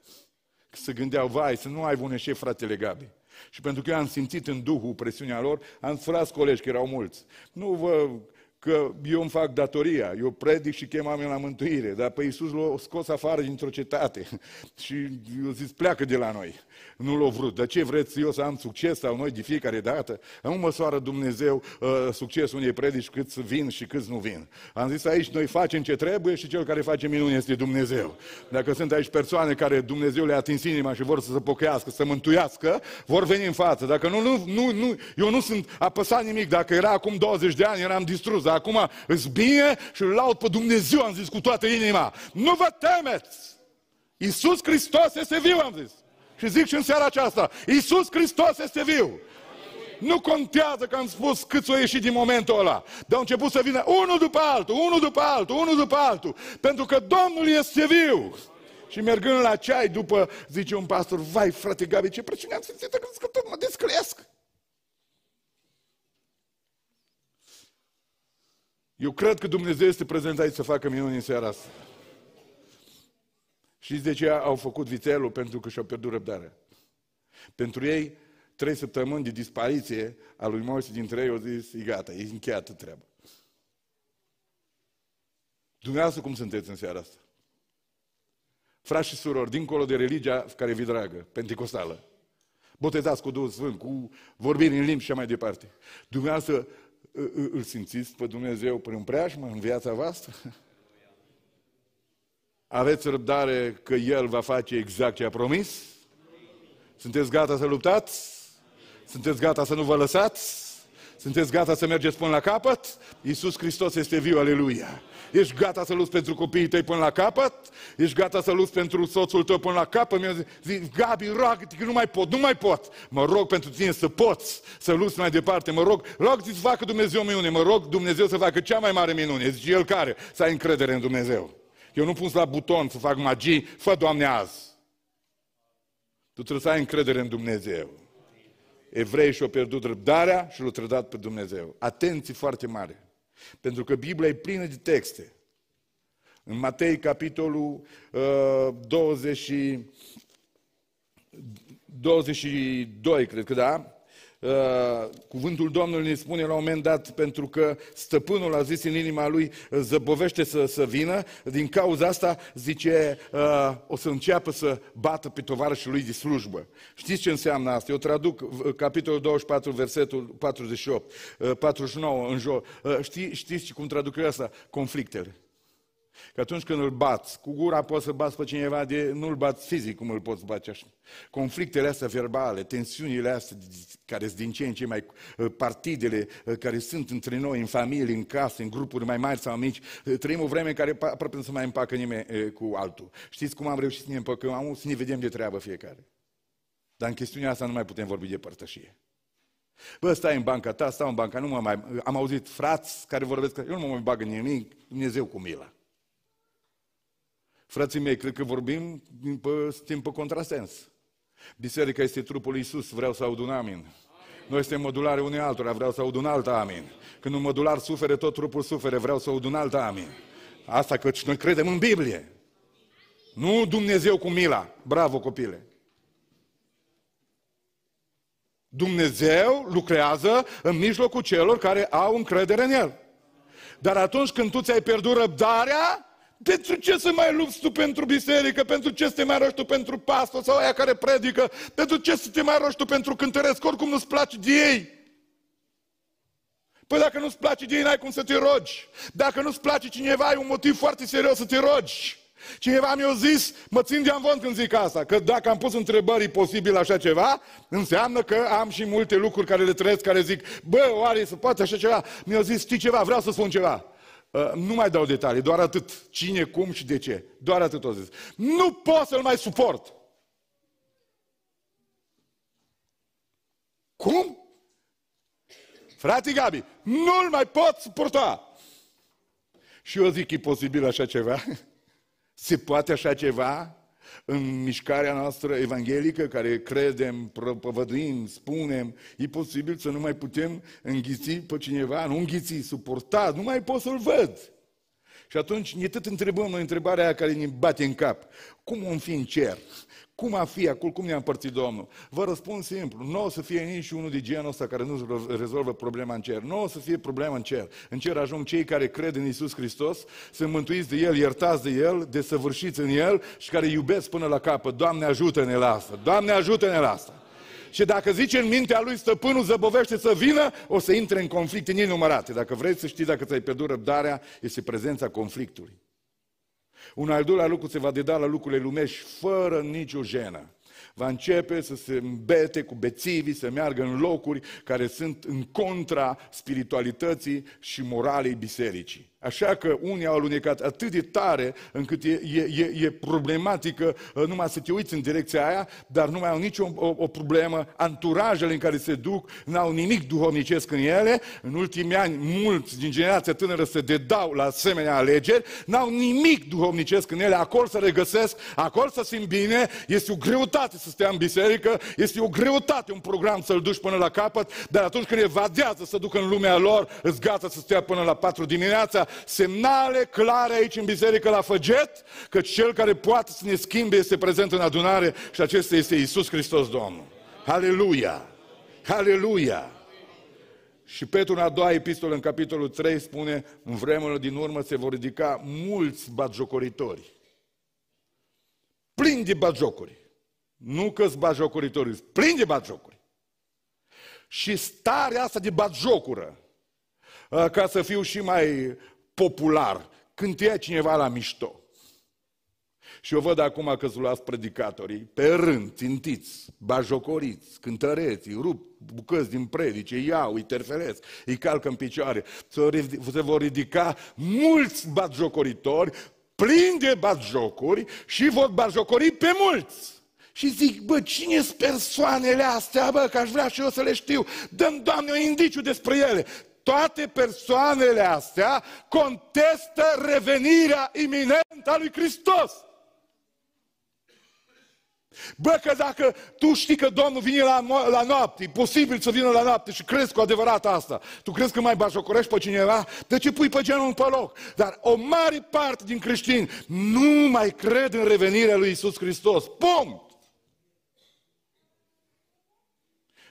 Că se gândeau, vai, să nu ai un șef fratele Gabi. Și pentru că eu am simțit în Duhul presiunea lor, am spus colegi, că erau mulți. Nu vă că eu îmi fac datoria, eu predic și chem oameni la mântuire, dar pe Iisus l-a scos afară dintr-o cetate și eu zis, pleacă de la noi. Nu l-a vrut. De ce vreți eu să am succes sau noi de fiecare dată? Nu măsoară Dumnezeu uh, succesul unei predici câți vin și câți nu vin. Am zis aici, noi facem ce trebuie și cel care face minuni este Dumnezeu. Dacă sunt aici persoane care Dumnezeu le-a atins inima și vor să se pocăiască, să mântuiască, vor veni în față. Dacă nu, nu, nu, nu eu nu sunt apăsat nimic. Dacă era acum 20 de ani, eram distrus dar acum îți bine și îl laud pe Dumnezeu, am zis cu toată inima. Nu vă temeți! Iisus Hristos este viu, am zis. Și zic și în seara aceasta, Iisus Hristos este viu. Nu contează că am spus câți o ieșit din momentul ăla. Dar au început să vină unul după altul, unul după altul, unul după altul. Pentru că Domnul este viu. Și mergând la ceai după, zice un pastor, vai frate Gabi, ce presiune am simțit că tot mă desclesc. Eu cred că Dumnezeu este prezent aici să facă minuni în seara asta. Știți de ce au făcut vițelul? Pentru că și-au pierdut răbdarea. Pentru ei, trei săptămâni de dispariție a lui Moise dintre ei au zis, e gata, e încheiată treaba. Dumneavoastră cum sunteți în seara asta? Frați și surori, dincolo de religia care vi dragă, pentecostală, botezați cu Duhul Sfânt, cu vorbiri în limbi și mai departe. Dumneavoastră îl simțiți pe Dumnezeu prin preajmă în viața voastră? Aveți răbdare că El va face exact ce a promis? Sunteți gata să luptați? Sunteți gata să nu vă lăsați? Sunteți gata să mergeți până la capăt? Iisus Hristos este viu, aleluia! Ești gata să lupți pentru copiii tăi până la capăt? Ești gata să lupți pentru soțul tău până la capăt? Mi-a zis, Gabi, rog că nu mai pot, nu mai pot. Mă rog pentru tine să poți să lupți mai departe. Mă rog, rog să facă Dumnezeu minune. Mă rog Dumnezeu să facă cea mai mare minune. Zice El care? Să ai încredere în Dumnezeu. Eu nu pun la buton să fac magii, fă Doamne azi. Tu trebuie să ai încredere în Dumnezeu. Evrei și-au pierdut răbdarea și l-au trădat pe Dumnezeu. Atenție foarte mare. Pentru că Biblia e plină de texte. În Matei, capitolul uh, 20, 22, cred că da, Uh, cuvântul Domnului ne spune la un moment dat, pentru că stăpânul a zis în inima lui, zăbovește să, să vină, din cauza asta, zice, uh, o să înceapă să bată pe tovarășul lui de slujbă. Știți ce înseamnă asta? Eu traduc uh, capitolul 24, versetul 48, 49 în jos. Știi, știți cum traduc eu asta? Conflictele. Că atunci când îl bați, cu gura poți să bați pe cineva, de, nu îl bați fizic cum îl poți bați așa. Conflictele astea verbale, tensiunile astea care sunt din ce în ce mai, uh, partidele uh, care sunt între noi, în familie, în casă, în grupuri mai mari sau mici, uh, trăim o vreme în care aproape nu se mai împacă nimeni cu altul. Știți cum am reușit să ne împăcăm? Am să ne vedem de treabă fiecare. Dar în chestiunea asta nu mai putem vorbi de părtășie. Bă, stai în banca ta, stau în banca, nu mă mai... Am auzit frați care vorbesc că eu nu mă mai bag în nimic, Dumnezeu cu mila. Frații mei, cred că vorbim pe, timp pe contrasens. Biserica este trupul lui Iisus, vreau să aud un amin. Noi suntem modulare unei altora, vreau să aud un alt amin. Când un modular sufere, tot trupul sufere, vreau să aud un alt amin. Asta că noi credem în Biblie. Nu Dumnezeu cu mila. Bravo, copile. Dumnezeu lucrează în mijlocul celor care au încredere în El. Dar atunci când tu ți-ai pierdut răbdarea, pentru ce să mai lupți tu pentru biserică? Pentru ce să te mai rogi tu pentru pastor sau aia care predică? Pentru ce să te mai rogi tu pentru cântăresc? Oricum nu-ți place de ei. Păi dacă nu-ți place de ei, n-ai cum să te rogi. Dacă nu-ți place cineva, ai un motiv foarte serios să te rogi. Cineva mi-a zis, mă țin de amvon când zic asta, că dacă am pus întrebări, e posibil așa ceva, înseamnă că am și multe lucruri care le trăiesc, care zic, bă, oare să poate așa ceva? Mi-a zis, știi ceva, vreau să spun ceva. Uh, nu mai dau detalii, doar atât. Cine, cum și de ce. Doar atât o zis. Nu pot să-l mai suport. Cum? Frate Gabi, nu-l mai pot suporta. Și eu zic, e posibil așa ceva? Se poate așa ceva? În mișcarea noastră evanghelică, care credem, propovăduim, spunem, e posibil să nu mai putem înghiți pe cineva, nu înghiți, suporta, nu mai pot să-l văd. Și atunci ne tot întrebăm noi întrebarea aia care ne bate în cap. Cum om fi în cer? Cum a fi acolo? Cum ne-a împărțit Domnul? Vă răspund simplu. Nu o să fie nici unul de genul ăsta care nu rezolvă problema în cer. Nu o să fie problema în cer. În cer ajung cei care cred în Isus Hristos, sunt mântuiți de El, iertați de El, desăvârșiți în El și care iubesc până la capăt. Doamne ajută-ne la asta! Doamne ajută-ne la asta! Și dacă zice în mintea lui stăpânul zăbovește să vină, o să intre în conflicte nenumărate. Dacă vrei să știi dacă ți-ai pierdut răbdarea, este prezența conflictului. Un al doilea lucru se va deda la lucrurile lumești fără nicio jenă. Va începe să se îmbete cu bețivii, să meargă în locuri care sunt în contra spiritualității și moralei bisericii. Așa că unii au alunecat atât de tare încât e, e, e problematică uh, numai să te uiți în direcția aia, dar nu mai au nicio o, o problemă. Anturajele în care se duc n-au nimic duhovnicesc în ele. În ultimii ani, mulți din generația tânără se dedau la asemenea alegeri, n-au nimic duhovnicesc în ele. Acolo să regăsesc, acolo să simt bine. Este o greutate să stea în biserică, este o greutate un program să-l duci până la capăt, dar atunci când evadează să ducă în lumea lor, îți gata să stea până la 4 dimineața, semnale clare aici în biserică la Făget, că cel care poate să ne schimbe este prezent în adunare și acesta este Isus Hristos Domnul. Haleluia! Haleluia! Și Petru în a doua epistolă, în capitolul 3, spune, în vremurile din urmă se vor ridica mulți batjocoritori. Plini de batjocuri. Nu că-s batjocoritori, plini de batjocuri. Și starea asta de batjocură, ca să fiu și mai popular, când te ia cineva la mișto. Și eu văd acum că sunt luați predicatorii pe rând, țintiți, bajocoriți, cântăreți, îi rup bucăți din predice, îi iau, îi terferesc, îi calcă în picioare. Se vor ridica mulți batjocoritori, plini de batjocuri și vor batjocori pe mulți. Și zic, bă, cine sunt persoanele astea, bă, că aș vrea și eu să le știu. Dăm, Doamne, un indiciu despre ele. Toate persoanele astea contestă revenirea iminentă a lui Hristos. Bă, că dacă tu știi că Domnul vine la, la noapte, e posibil să vină la noapte și crezi cu adevărat asta, tu crezi că mai bajocorești pe cineva? De ce pui pe genul pe loc? Dar o mare parte din creștini nu mai cred în revenirea lui Isus Hristos. Punct!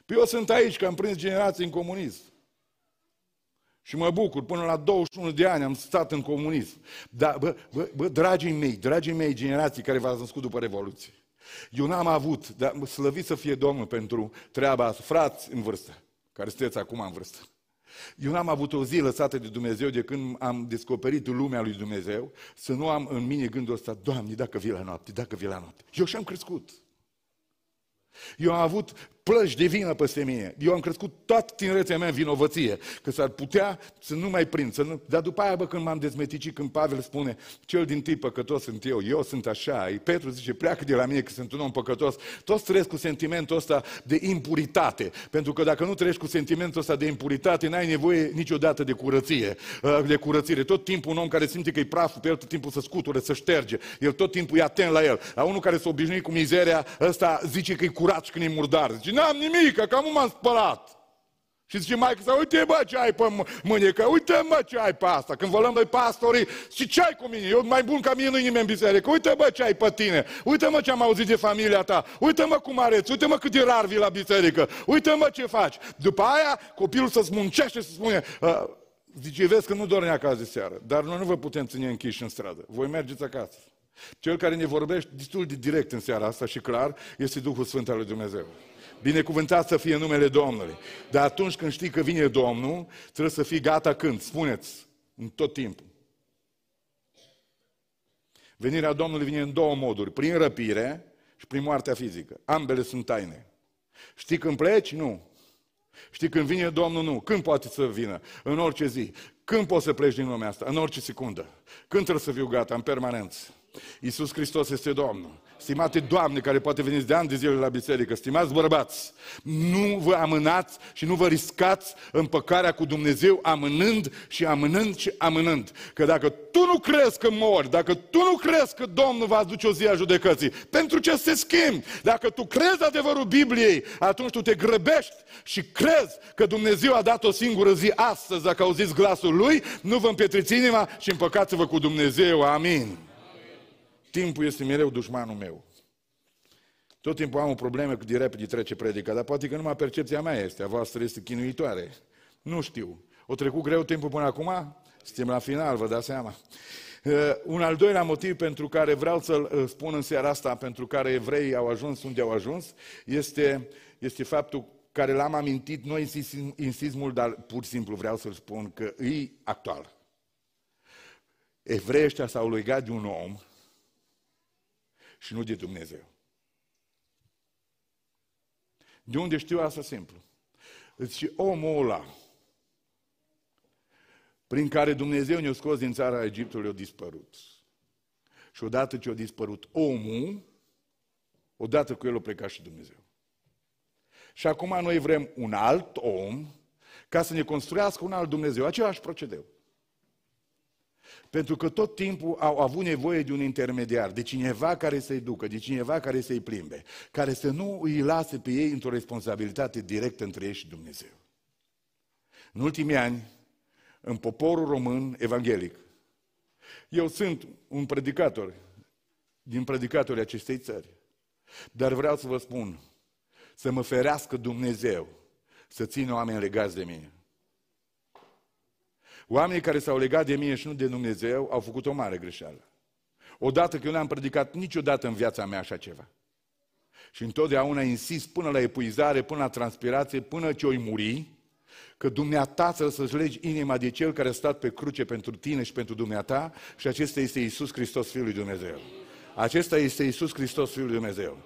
Păi eu sunt aici, că am prins generații în comunism. Și mă bucur, până la 21 de ani am stat în comunism. Dar, bă, bă, bă dragii mei, dragii mei generații care v-ați născut după Revoluție, eu n-am avut, dar slăvit să fie Domnul pentru treaba asta, frați în vârstă, care sunteți acum în vârstă. Eu n-am avut o zi lăsată de Dumnezeu de când am descoperit lumea lui Dumnezeu, să nu am în mine gândul ăsta, Doamne, dacă vii la noapte, dacă vii la noapte. Eu și-am crescut. Eu am avut plăci de vină peste mine. Eu am crescut toată tinerețea mea în vinovăție, că s-ar putea să nu mai prind. Să nu... Dar după aia, bă, când m-am dezmeticit, când Pavel spune, cel din tip păcătos sunt eu, eu sunt așa, Petru zice, pleacă de la mine că sunt un om păcătos. Toți trăiesc cu sentimentul ăsta de impuritate. Pentru că dacă nu trăiești cu sentimentul ăsta de impuritate, n-ai nevoie niciodată de curăție, uh, de curățire. Tot timpul un om care simte că e praful pe el, tot timpul să scuture, să șterge. El tot timpul e atent la el. La unul care s-a obișnuit cu mizeria, ăsta zice că e curat și când e murdar. Zice, n-am nimic, că nu m-am spălat. Și zice mai că uite bă ce ai pe mânecă, uite mă ce ai pe asta. Când vă luăm noi pastorii, și ce ai cu mine? Eu mai bun ca mine nu nimeni în biserică. Uite bă ce ai pe tine, uite mă ce am auzit de familia ta, uite mă cum areți, uite mă cât de rar vii la biserică, uite mă ce faci. După aia copilul să-ți muncește și să spune, uh, zice, vezi că nu dormi acasă de seară, dar noi nu vă putem ține închiși în stradă. Voi mergeți acasă. Cel care ne vorbește destul de direct în seara asta și clar este Duhul Sfânt al lui Dumnezeu. Binecuvântat să fie numele Domnului. Dar atunci când știi că vine Domnul, trebuie să fii gata când? Spuneți, în tot timpul. Venirea Domnului vine în două moduri, prin răpire și prin moartea fizică. Ambele sunt taine. Știi când pleci? Nu. Știi când vine Domnul? Nu. Când poate să vină? În orice zi. Când poți să pleci din lumea asta? În orice secundă. Când trebuie să fiu gata? În permanență. Iisus Hristos este Domnul. Stimate Doamne, care poate veniți de ani de zile la biserică, stimați bărbați, nu vă amânați și nu vă riscați împăcarea cu Dumnezeu amânând și amânând și amânând. Că dacă tu nu crezi că mori, dacă tu nu crezi că Domnul va aduce o zi a judecății, pentru ce să te schimbi? Dacă tu crezi adevărul Bibliei, atunci tu te grăbești și crezi că Dumnezeu a dat o singură zi astăzi, dacă auziți glasul Lui, nu vă împietriți inima și împăcați-vă cu Dumnezeu. Amin. Timpul este mereu dușmanul meu. Tot timpul am o problemă cât de repede trece predica, dar poate că numai percepția mea este, a voastră este chinuitoare. Nu știu. O trecut greu timpul până acum? Suntem la final, vă dați seama. Uh, un al doilea motiv pentru care vreau să-l uh, spun în seara asta, pentru care evreii au ajuns unde au ajuns, este, este faptul care l-am amintit, nu insist, insist mult, dar pur și simplu vreau să-l spun că e actual. Evreii ăștia s-au legat de un om și nu de Dumnezeu. De unde știu asta simplu? Zice, omul ăla, prin care Dumnezeu ne-a scos din țara Egiptului, a dispărut. Și odată ce a dispărut omul, odată cu el a plecat și Dumnezeu. Și acum noi vrem un alt om ca să ne construiască un alt Dumnezeu, același procedeu. Pentru că tot timpul au avut nevoie de un intermediar, de cineva care să-i ducă, de cineva care să-i plimbe, care să nu îi lase pe ei într-o responsabilitate directă între ei și Dumnezeu. În ultimii ani, în poporul român evanghelic, eu sunt un predicator din predicatorii acestei țări, dar vreau să vă spun, să mă ferească Dumnezeu să țină oameni legați de mine. Oamenii care s-au legat de mine și nu de Dumnezeu au făcut o mare greșeală. Odată că eu n-am predicat niciodată în viața mea așa ceva. Și întotdeauna insist până la epuizare, până la transpirație, până ce oi muri, că dumneata să-ți legi inima de cel care a stat pe cruce pentru tine și pentru dumneata și acesta este Isus Hristos, Fiul lui Dumnezeu. Acesta este Isus Hristos, Fiul lui Dumnezeu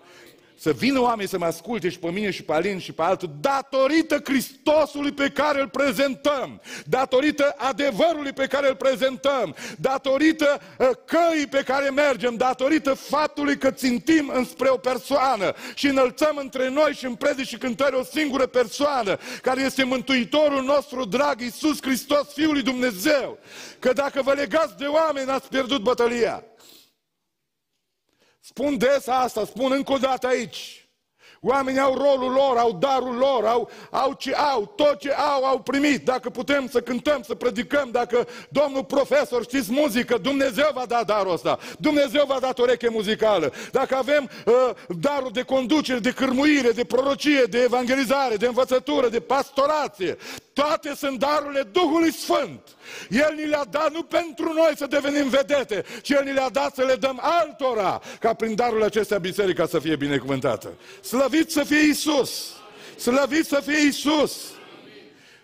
să vină oameni să mă asculte și pe mine și pe Alin și pe altul, datorită Hristosului pe care îl prezentăm, datorită adevărului pe care îl prezentăm, datorită uh, căii pe care mergem, datorită faptului că țintim înspre o persoană și înălțăm între noi și în predici și cântări o singură persoană, care este Mântuitorul nostru drag, Iisus Hristos, Fiul lui Dumnezeu. Că dacă vă legați de oameni, ați pierdut bătălia. Spun des asta, spun încă o dată aici. Oamenii au rolul lor, au darul lor, au, au ce au, tot ce au, au primit. Dacă putem să cântăm, să predicăm, dacă domnul profesor știți muzică, Dumnezeu va da darul ăsta. Dumnezeu va da ureche muzicală. Dacă avem uh, darul de conducere, de cârmuire, de prorocie, de evangelizare, de învățătură, de pastorație, toate sunt darurile Duhului Sfânt. El ni le-a dat nu pentru noi să devenim vedete, ci El ni le-a dat să le dăm altora, ca prin darul acestea biserica să fie binecuvântată. Slăvit să fie Isus! Slăvit să fie Isus!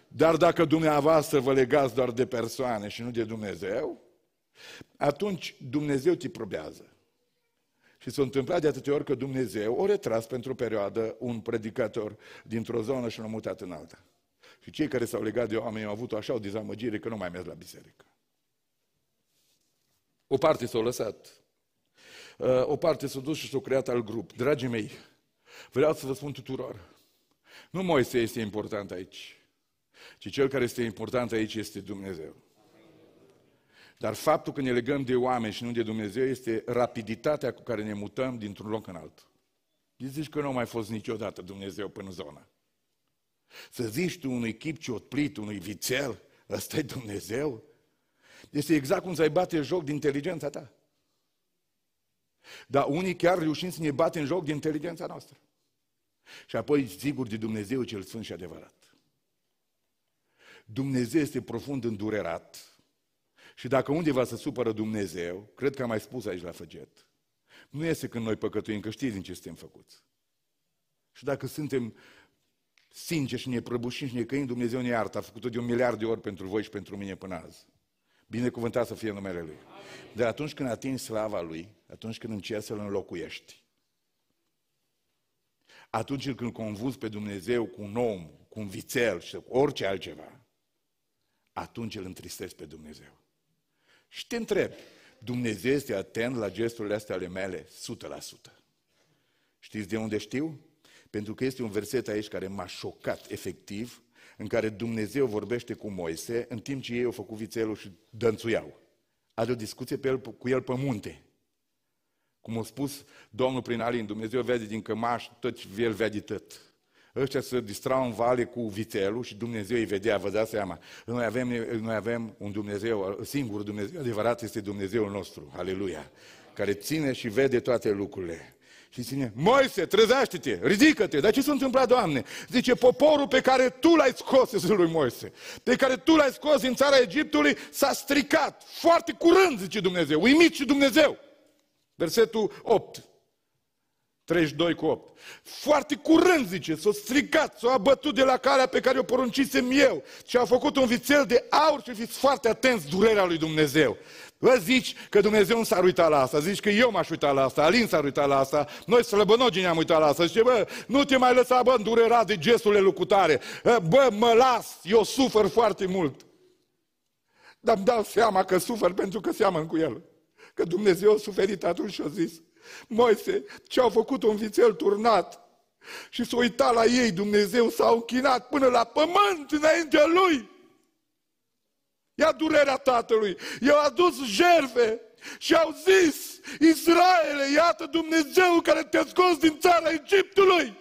Dar dacă dumneavoastră vă legați doar de persoane și nu de Dumnezeu, atunci Dumnezeu te probează. Și s-a întâmplat de atâtea ori că Dumnezeu o retras pentru o perioadă un predicator dintr-o zonă și l-a mutat în alta. Și cei care s-au legat de oameni au avut așa o dezamăgire că nu mai mers la biserică. O parte s-au lăsat. Uh, o parte s-a dus și s-a creat alt grup. Dragii mei, vreau să vă spun tuturor, nu Moise este important aici, ci cel care este important aici este Dumnezeu. Dar faptul că ne legăm de oameni și nu de Dumnezeu este rapiditatea cu care ne mutăm dintr-un loc în altul. Zici că nu a mai fost niciodată Dumnezeu până în zona. Să zici tu unui chip ciotplit, unui vițel, ăsta e Dumnezeu? Este exact cum să-i bate joc de inteligența ta. Dar unii chiar reușim să ne bate în joc de inteligența noastră. Și apoi, sigur, de Dumnezeu cel Sfânt și adevărat. Dumnezeu este profund îndurerat. Și dacă undeva se supără Dumnezeu, cred că am mai spus aici la făget, nu este când noi păcătuim, că știți din ce suntem făcuți. Și dacă suntem sincer și ne prăbușim și ne căim, Dumnezeu ne iartă. A făcut-o de un miliard de ori pentru voi și pentru mine până azi. Binecuvântat să fie numele Lui. Dar atunci când atingi slava Lui, atunci când încerci să-L înlocuiești, atunci când convuzi pe Dumnezeu cu un om, cu un vițel și cu orice altceva, atunci îl întristezi pe Dumnezeu. Și te întreb, Dumnezeu este atent la gesturile astea ale mele 100%. Știți de unde știu? Pentru că este un verset aici care m-a șocat efectiv, în care Dumnezeu vorbește cu Moise, în timp ce ei au făcut vițelul și dănțuiau. Are o discuție pe el, cu el pe munte. Cum a spus Domnul prin Alin, Dumnezeu vede din cămaș, tot el vede tot. Ăștia se distrau în vale cu vițelul și Dumnezeu îi vedea, vă dați seama. Noi avem, noi avem un Dumnezeu, singur Dumnezeu, adevărat este Dumnezeul nostru, aleluia, care ține și vede toate lucrurile. Și ține, Moise, trezește-te, ridică-te. Dar ce s-a întâmplat, Doamne? Zice, poporul pe care Tu l-ai scos, zice lui Moise, pe care Tu l-ai scos din țara Egiptului, s-a stricat. Foarte curând, zice Dumnezeu. Uimit și Dumnezeu. Versetul 8. 32 cu 8. Foarte curând, zice, s-a stricat, s-a abătut de la calea pe care o poruncisem eu și a făcut un vițel de aur și fiți foarte atenți durerea lui Dumnezeu. Vă zici că Dumnezeu nu s-ar uita la asta, zici că eu m-aș uita la asta, Alin s-ar uita la asta, noi slăbănogii ne-am uitat la asta. Zice, bă, nu te mai lăsa, bă, îndurera de gesturile lucutare. Bă, mă las, eu sufăr foarte mult. Dar îmi dau seama că sufăr pentru că seamăn cu el. Că Dumnezeu a suferit atunci și a zis, Moise, ce au făcut un vițel turnat și s-a uitat la ei, Dumnezeu s-a închinat până la pământ înaintea lui. Ia durerea tatălui. I-au adus jerfe și au zis, Israele, iată Dumnezeu care te-a scos din țara Egiptului.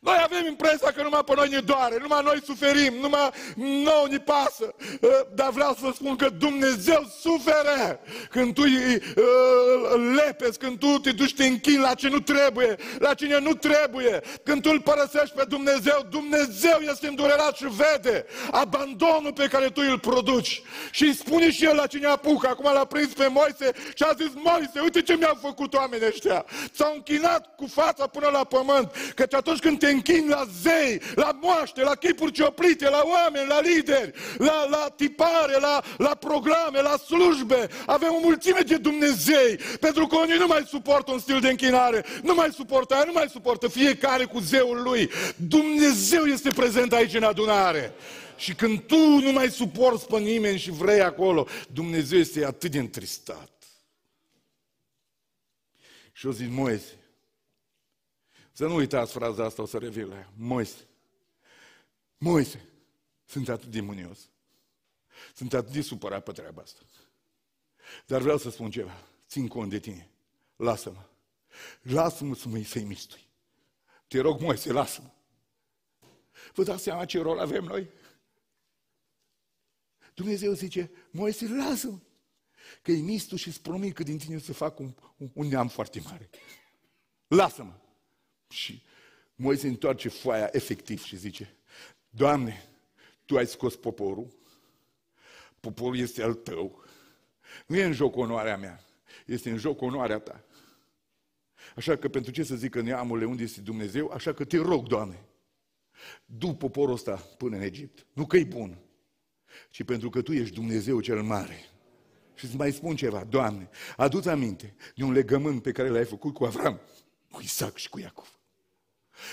Noi avem impresia că numai pe noi ne doare, numai noi suferim, numai nouă ne pasă. Ă, dar vreau să vă spun că Dumnezeu suferă când tu îi ă, lepezi, când tu te duci te închini la ce nu trebuie, la cine nu trebuie. Când tu îl părăsești pe Dumnezeu, Dumnezeu este îndurerat și vede abandonul pe care tu îl produci. Și îi spune și el la cine apucă. Acum l-a prins pe Moise și a zis, Moise, uite ce mi-au făcut oamenii ăștia. S-au închinat cu fața până la pământ. Căci atunci când te închin la zei, la moaște, la chipuri cioplite, la oameni, la lideri, la, la tipare, la, la programe, la slujbe. Avem o mulțime de Dumnezei, pentru că unii nu mai suportă un stil de închinare, nu mai suportă aia, nu mai suportă fiecare cu zeul lui. Dumnezeu este prezent aici în adunare. Și când tu nu mai suporți pe nimeni și vrei acolo, Dumnezeu este atât de întristat. Și o zic, Moise, să nu uitați fraza asta, o să revin la ea. Moise, Moise, sunt atât de mânios. Sunt atât de supărat pe treaba asta. Dar vreau să spun ceva. Țin cont de tine. Lasă-mă. Lasă-mă să mă să-i mistui. Te rog, Moise, lasă-mă. Vă dați seama ce rol avem noi? Dumnezeu zice, Moise, lasă-mă. Că e mistul și îți promit că din tine să fac un, un, un neam foarte mare. Lasă-mă. Și Moise întoarce foaia efectiv și zice, Doamne, Tu ai scos poporul, poporul este al Tău, nu e în joc onoarea mea, este în joc onoarea Ta. Așa că pentru ce să zic că neamurile unde este Dumnezeu, așa că te rog, Doamne, du poporul ăsta până în Egipt. Nu că e bun, ci pentru că Tu ești Dumnezeu cel mare. Și îți mai spun ceva, Doamne, adu-ți aminte de un legământ pe care l-ai făcut cu Avram, cu Isaac și cu Iacov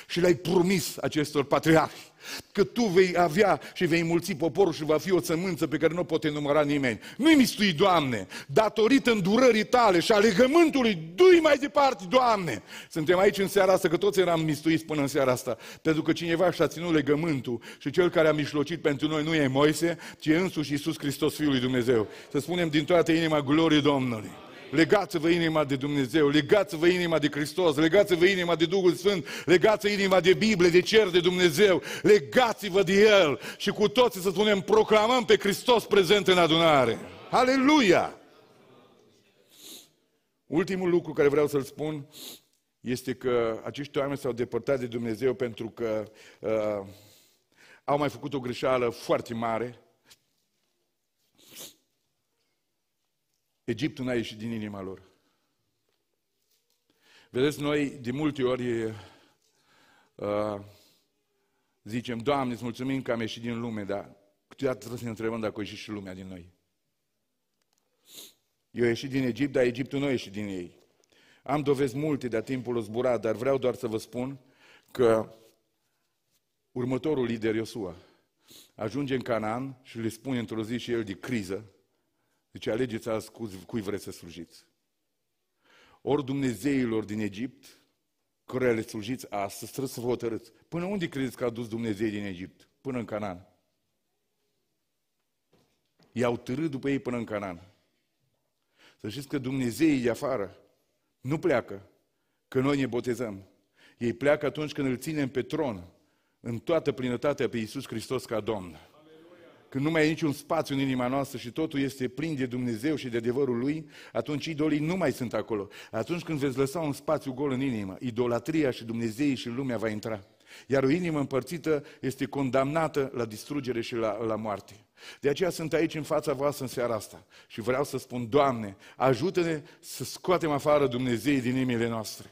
și le-ai promis acestor patriarhi că tu vei avea și vei mulți poporul și va fi o sămânță pe care nu o poate număra nimeni. Nu-i mistui, Doamne, datorită îndurării tale și a legământului, du mai departe, Doamne. Suntem aici în seara asta, că toți eram mistuiți până în seara asta, pentru că cineva și-a ținut legământul și cel care a mișlocit pentru noi nu e Moise, ci însuși Iisus Hristos, Fiul lui Dumnezeu. Să spunem din toată inima glorie Domnului. Legați-vă inima de Dumnezeu, legați-vă inima de Hristos, legați-vă inima de Duhul Sfânt, legați-vă inima de Biblie, de cer de Dumnezeu, legați-vă de El și cu toții să spunem, proclamăm pe Hristos prezent în adunare. Aleluia! Ultimul lucru care vreau să-l spun este că acești oameni s-au depărtat de Dumnezeu pentru că uh, au mai făcut o greșeală foarte mare Egiptul n-a ieșit din inima lor. Vedeți, noi de multe ori uh, zicem, Doamne, îți mulțumim că am ieșit din lume, dar câteodată trebuie să ne întrebăm dacă a ieșit și lumea din noi. Eu am ieșit din Egipt, dar Egiptul nu a ieșit din ei. Am dovezi multe de-a timpul zburat, dar vreau doar să vă spun că următorul lider, Iosua, ajunge în Canaan și le spune într-o zi și el de criză, deci alegeți azi cui vreți să slujiți. Ori Dumnezeilor din Egipt, care le slujiți astăzi, trebuie să vă hotărâți. Până unde credeți că a dus Dumnezei din Egipt? Până în Canaan. I-au târât după ei până în Canaan. Să știți că Dumnezeii de afară nu pleacă că noi ne botezăm. Ei pleacă atunci când îl ținem pe tron, în toată plinătatea pe Iisus Hristos ca Domn când nu mai e niciun spațiu în inima noastră și totul este plin de Dumnezeu și de adevărul Lui, atunci idolii nu mai sunt acolo. Atunci când veți lăsa un spațiu gol în inimă, idolatria și Dumnezeii și lumea va intra. Iar o inimă împărțită este condamnată la distrugere și la, la moarte. De aceea sunt aici în fața voastră în seara asta și vreau să spun, Doamne, ajută-ne să scoatem afară Dumnezei din inimile noastre.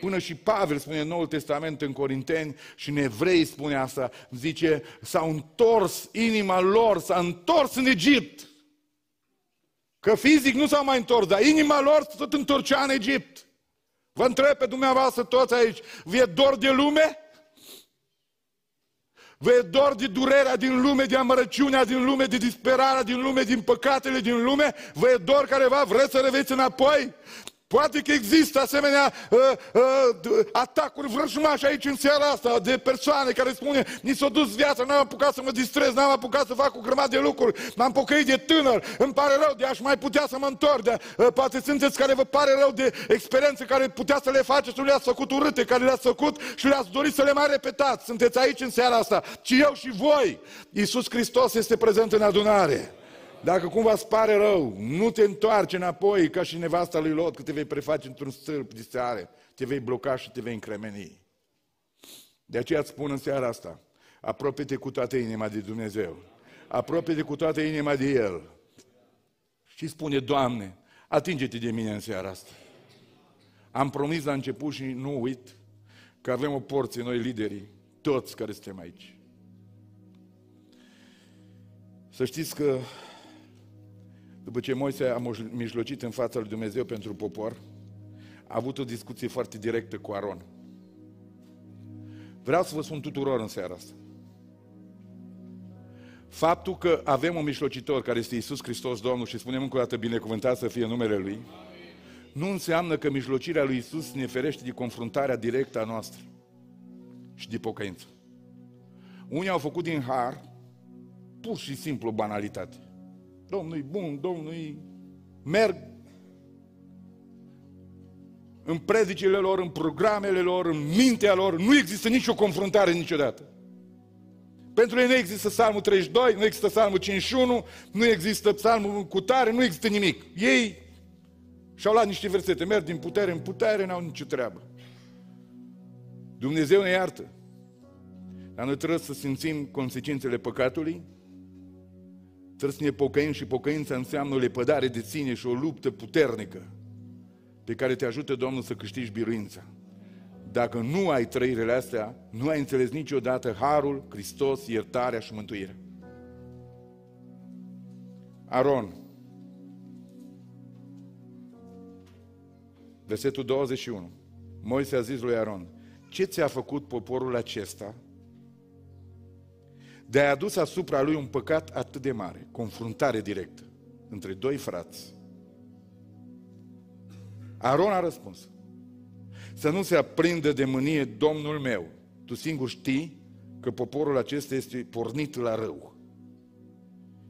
Până și Pavel spune în Noul Testament în Corinteni și în Evrei spune asta, zice, s-au întors inima lor, s-a întors în Egipt. Că fizic nu s-au mai întors, dar inima lor tot întorcea în Egipt. Vă întreb pe dumneavoastră toți aici, vă e dor de lume? Vă e dor de durerea din lume, de amărăciunea din lume, de disperarea din lume, din păcatele din lume? Vă e dor careva? Vreți să reveți înapoi? Poate că există asemenea uh, uh, atacuri vrăjmași aici în seara asta de persoane care spune mi s-a dus viața, n-am apucat să mă distrez, n-am apucat să fac o grămadă de lucruri, m-am pocăit de tânăr, îmi pare rău de aș mai putea să mă întorc, de, uh, poate sunteți care vă pare rău de experiențe care putea să le faceți, nu le-ați făcut urâte, care le-ați făcut și le-ați dorit să le mai repetați. Sunteți aici în seara asta, ci eu și voi. Iisus Hristos este prezent în adunare. Dacă cumva îți pare rău, nu te întoarce înapoi ca și nevasta lui Lot, că te vei preface într-un stâlp de seare, te vei bloca și te vei încremeni. De aceea îți spun în seara asta, apropie-te cu toată inima de Dumnezeu. Apropie-te cu toată inima de El. Și spune, Doamne, atinge-te de mine în seara asta. Am promis la început și nu uit că avem o porție noi liderii, toți care suntem aici. Să știți că după ce Moise a mijlocit în fața lui Dumnezeu pentru popor, a avut o discuție foarte directă cu Aron. Vreau să vă spun tuturor în seara asta. Faptul că avem un mijlocitor care este Isus Hristos Domnul și spunem încă o dată binecuvântat să fie numele Lui, nu înseamnă că mijlocirea lui Isus ne ferește de confruntarea directă a noastră și de pocăință. Unii au făcut din har pur și simplu banalitate. Domnul bun, Domnul merg în predicile lor, în programele lor, în mintea lor, nu există nicio confruntare niciodată. Pentru ei nu există psalmul 32, nu există psalmul 51, nu există psalmul cutare, nu există nimic. Ei și-au luat niște versete, merg din putere în putere, n-au nicio treabă. Dumnezeu ne iartă. Dar noi trebuie să simțim consecințele păcatului, trebuie să ne pocăim și pocăința înseamnă o lepădare de ține și o luptă puternică pe care te ajută Domnul să câștigi biruința. Dacă nu ai trăirile astea, nu ai înțeles niciodată Harul, Hristos, iertarea și mântuirea. Aron. Versetul 21. Moise a zis lui Aron, ce ți-a făcut poporul acesta de a adus asupra lui un păcat atât de mare, confruntare directă între doi frați. Aron a răspuns, să nu se aprindă de mânie Domnul meu. Tu singur știi că poporul acesta este pornit la rău.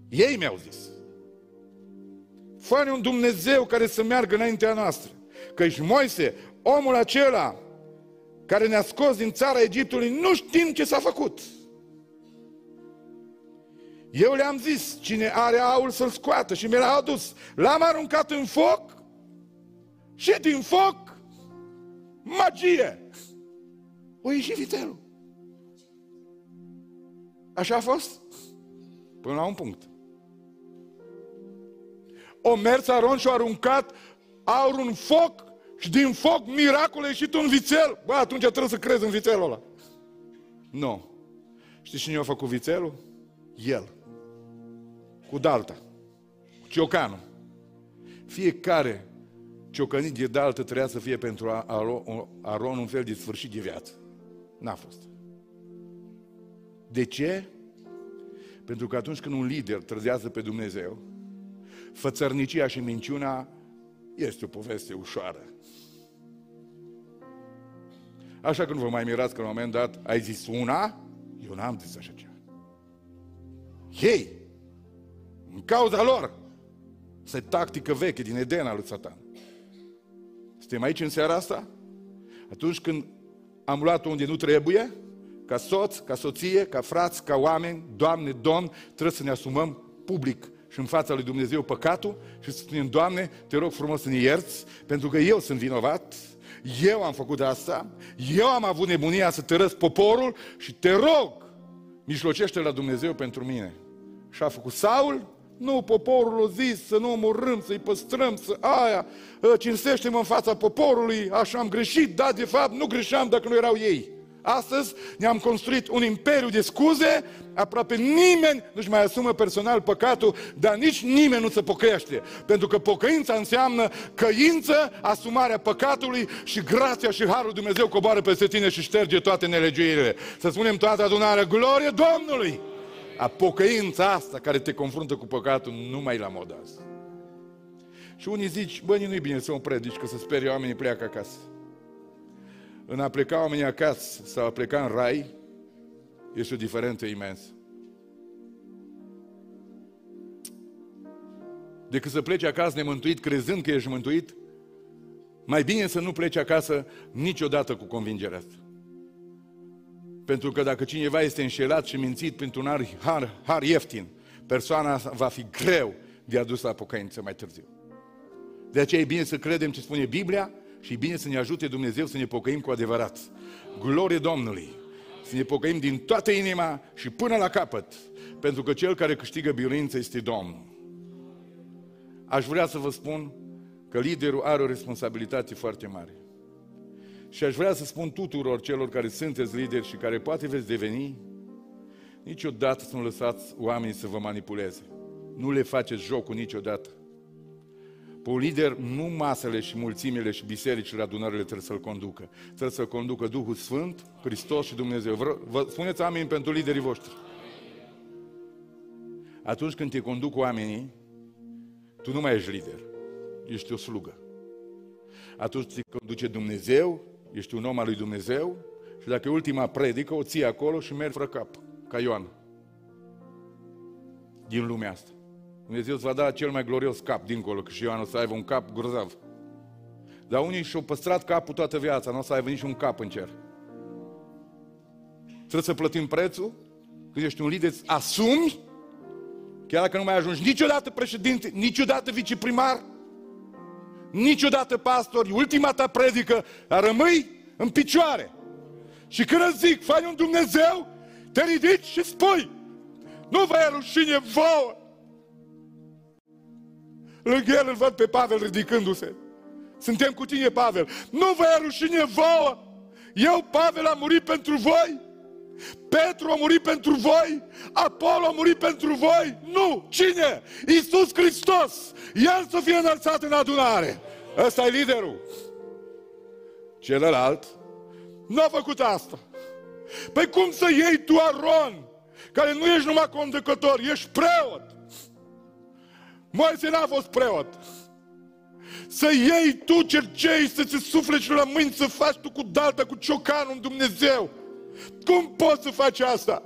Ei mi-au zis, fă un Dumnezeu care să meargă înaintea noastră. Că și Moise, omul acela care ne-a scos din țara Egiptului, nu știm ce s-a făcut. Eu le-am zis, cine are aul să-l scoată și mi l-a adus. L-am aruncat în foc și din foc magie. O ieși vițelul. Așa a fost? Până la un punct. O mers Aron și a aruncat aurul în foc și din foc miracol a ieșit un vițel. Bă, atunci trebuie să crezi în vițelul ăla. Nu. Știți cine a făcut vițelul? El cu dalta, cu ciocanul. Fiecare ciocănit de daltă trebuia să fie pentru Aron un fel de sfârșit de viață. N-a fost. De ce? Pentru că atunci când un lider trăzează pe Dumnezeu, fățărnicia și minciuna este o poveste ușoară. Așa că nu vă mai mirați că la un moment dat ai zis una, eu n-am zis așa ceva. Ei, în cauza lor. Asta e tactică veche din Edena lui Satan. Suntem aici în seara asta? Atunci când am luat unde nu trebuie, ca soț, ca soție, ca frați, ca oameni, Doamne, Domn, trebuie să ne asumăm public și în fața lui Dumnezeu păcatul și să spunem, Doamne, te rog frumos să ne ierți, pentru că eu sunt vinovat, eu am făcut asta, eu am avut nebunia să tărăsc poporul și te rog, mijlocește la Dumnezeu pentru mine. Și a făcut Saul, nu, poporul a zis să nu omorâm, să-i păstrăm, să aia, ă, cinstește-mă în fața poporului, așa am greșit, da, de fapt, nu greșeam dacă nu erau ei. Astăzi ne-am construit un imperiu de scuze, aproape nimeni nu-și mai asumă personal păcatul, dar nici nimeni nu se pocăiește. Pentru că pocăința înseamnă căință, asumarea păcatului și grația și harul Dumnezeu coboară peste tine și șterge toate nelegiuirile. Să spunem toată adunarea, glorie Domnului! A pocăința asta care te confruntă cu păcatul nu mai la modă azi. Și unii zici, bă, nu-i bine să o predici, că să sperie oamenii pleacă acasă. În a pleca oamenii acasă sau a pleca în rai, este o diferență imensă. Decât să pleci acasă nemântuit, crezând că ești mântuit, mai bine să nu pleci acasă niciodată cu convingerea asta. Pentru că dacă cineva este înșelat și mințit printr-un har, har, har ieftin, persoana va fi greu de adus la pocăință mai târziu. De aceea e bine să credem ce spune Biblia și e bine să ne ajute Dumnezeu să ne pocăim cu adevărat. Glorie Domnului! Să ne pocăim din toată inima și până la capăt, pentru că Cel care câștigă biruință este Domnul. Aș vrea să vă spun că liderul are o responsabilitate foarte mare. Și aș vrea să spun tuturor celor care sunteți lideri și care poate veți deveni, niciodată să nu lăsați oamenii să vă manipuleze. Nu le faceți jocul niciodată. Pe un lider, nu masele și mulțimile și bisericile, adunările trebuie să-l conducă. Trebuie să-l conducă Duhul Sfânt, Hristos și Dumnezeu. Vă, vă spuneți amin pentru liderii voștri. Atunci când te conduc oamenii, tu nu mai ești lider. Ești o slugă. Atunci te conduce Dumnezeu, ești un om al lui Dumnezeu și dacă e ultima predică, o ții acolo și mergi fără cap, ca Ioan. Din lumea asta. Dumnezeu îți va da cel mai glorios cap dincolo, că și Ioan o să aibă un cap grozav. Dar unii și-au păstrat capul toată viața, nu o să aibă niciun cap în cer. Trebuie să plătim prețul, când ești un lider, asumi, chiar dacă nu mai ajungi niciodată președinte, niciodată viceprimar, niciodată pastor, ultima ta predică, dar rămâi în picioare. Și când îți zic, fai un Dumnezeu, te ridici și spui, nu vă e rușine vouă Lângă el îl văd pe Pavel ridicându-se. Suntem cu tine, Pavel. Nu vă e rușine vouă? Eu, Pavel, am murit pentru voi? Petru a murit pentru voi? Apollo a murit pentru voi? Nu! Cine? Iisus Hristos! El să fie înălțat în adunare. Ăsta e liderul. Celălalt nu a făcut asta. Păi cum să iei tu Aron, care nu ești numai conducător, ești preot, Moise n-a fost preot. Să iei tu cercei, să ți sufleci la mâini, să faci tu cu daltă, cu ciocanul în Dumnezeu. Cum poți să faci asta?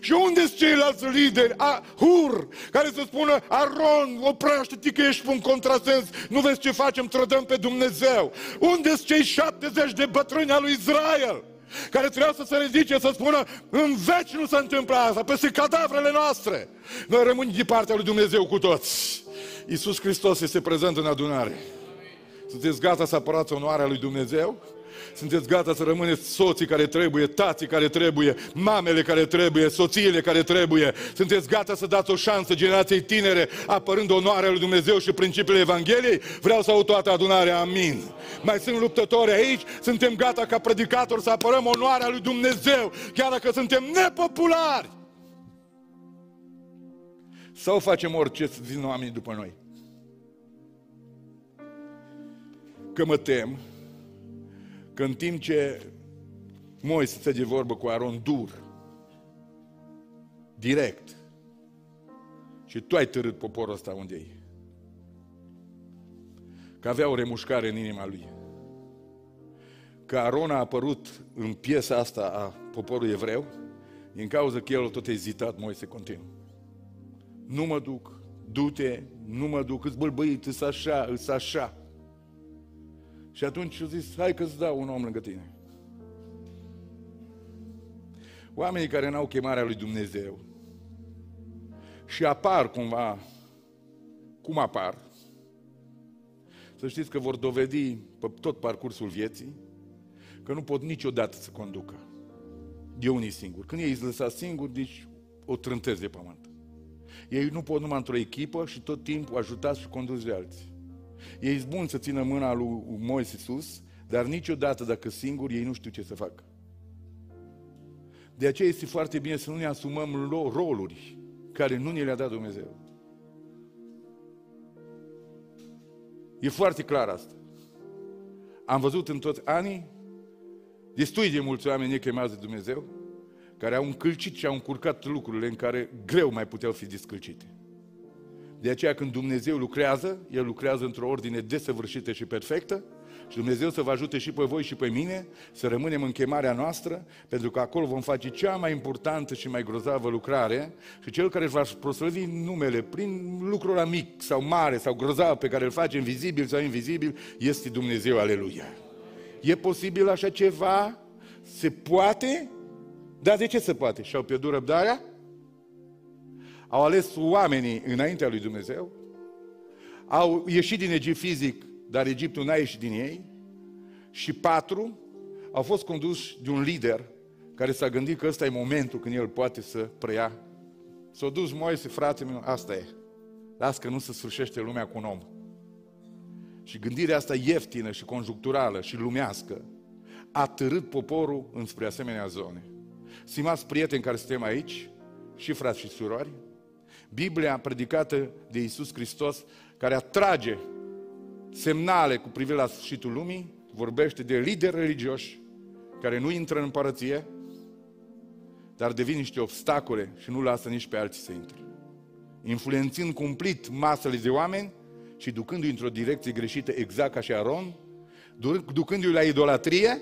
Și unde sunt ceilalți lideri, a, Hur, care să spună, Aron, oprește-te că ești un contrasens, nu vezi ce facem, trădăm pe Dumnezeu. Unde sunt cei 70 de bătrâni al lui Israel? care trebuia să se ridice, să spună, în veci nu se întâmplă asta, peste cadavrele noastre. Noi rămânem de partea lui Dumnezeu cu toți. Iisus Hristos este prezent în adunare. Sunteți gata să apărați onoarea lui Dumnezeu? Sunteți gata să rămâneți soții care trebuie, tații care trebuie, mamele care trebuie, soțiile care trebuie. Sunteți gata să dați o șansă generației tinere, apărând onoarea lui Dumnezeu și principiile Evangheliei? Vreau să aud toată adunarea, amin. Mai sunt luptători aici, suntem gata ca predicatori să apărăm onoarea lui Dumnezeu, chiar dacă suntem nepopulari. Sau facem orice să vin oamenii după noi. Că mă tem că în timp ce Moise se de vorbă cu Aron dur, direct, și tu ai târât poporul ăsta unde e. Că avea o remușcare în inima lui. Că Aron a apărut în piesa asta a poporului evreu, din cauza că el a tot ezitat, Moise continuu. Nu mă duc, du-te, nu mă duc, îți bălbăit, îți așa, îți așa. Și atunci a zis, hai că-ți dau un om lângă tine. Oamenii care n-au chemarea lui Dumnezeu și apar cumva cum apar, să știți că vor dovedi pe tot parcursul vieții că nu pot niciodată să conducă. De unii singuri. Când ei îți lăsa singuri, deci o trântezi de pământ. Ei nu pot numai într-o echipă și tot timpul ajutați și conduci de alții. Ei sunt buni să țină mâna lui Moise sus, dar niciodată dacă singuri ei nu știu ce să facă. De aceea este foarte bine să nu ne asumăm roluri care nu ne le-a dat Dumnezeu. E foarte clar asta. Am văzut în toți anii destui de mulți oameni ne chemați de Dumnezeu care au încălcit și au încurcat lucrurile în care greu mai puteau fi descălcite. De aceea când Dumnezeu lucrează, El lucrează într-o ordine desăvârșită și perfectă și Dumnezeu să vă ajute și pe voi și pe mine să rămânem în chemarea noastră, pentru că acolo vom face cea mai importantă și mai grozavă lucrare și cel care va proslăvi numele prin lucrul mic sau mare sau grozav pe care îl facem vizibil sau invizibil, este Dumnezeu, aleluia. E posibil așa ceva? Se poate? Dar de ce se poate? Și-au pierdut răbdarea? Au ales oamenii înaintea lui Dumnezeu, au ieșit din Egipt fizic, dar Egiptul n-a ieșit din ei, și patru au fost conduși de un lider care s-a gândit că ăsta e momentul când el poate să preia. S-a dus Moise, frate meu, asta e. Las că nu se sfârșește lumea cu un om. și gândirea asta ieftină și conjuncturală și lumească a târât poporul înspre asemenea zone. Stimați prieteni care suntem aici, și frați și surori, Biblia predicată de Iisus Hristos, care atrage semnale cu privire la sfârșitul lumii, vorbește de lideri religioși care nu intră în împărăție, dar devin niște obstacole și nu lasă nici pe alții să intre. Influențând cumplit masele de oameni și ducându-i într-o direcție greșită exact ca și Aron, ducându-i la idolatrie,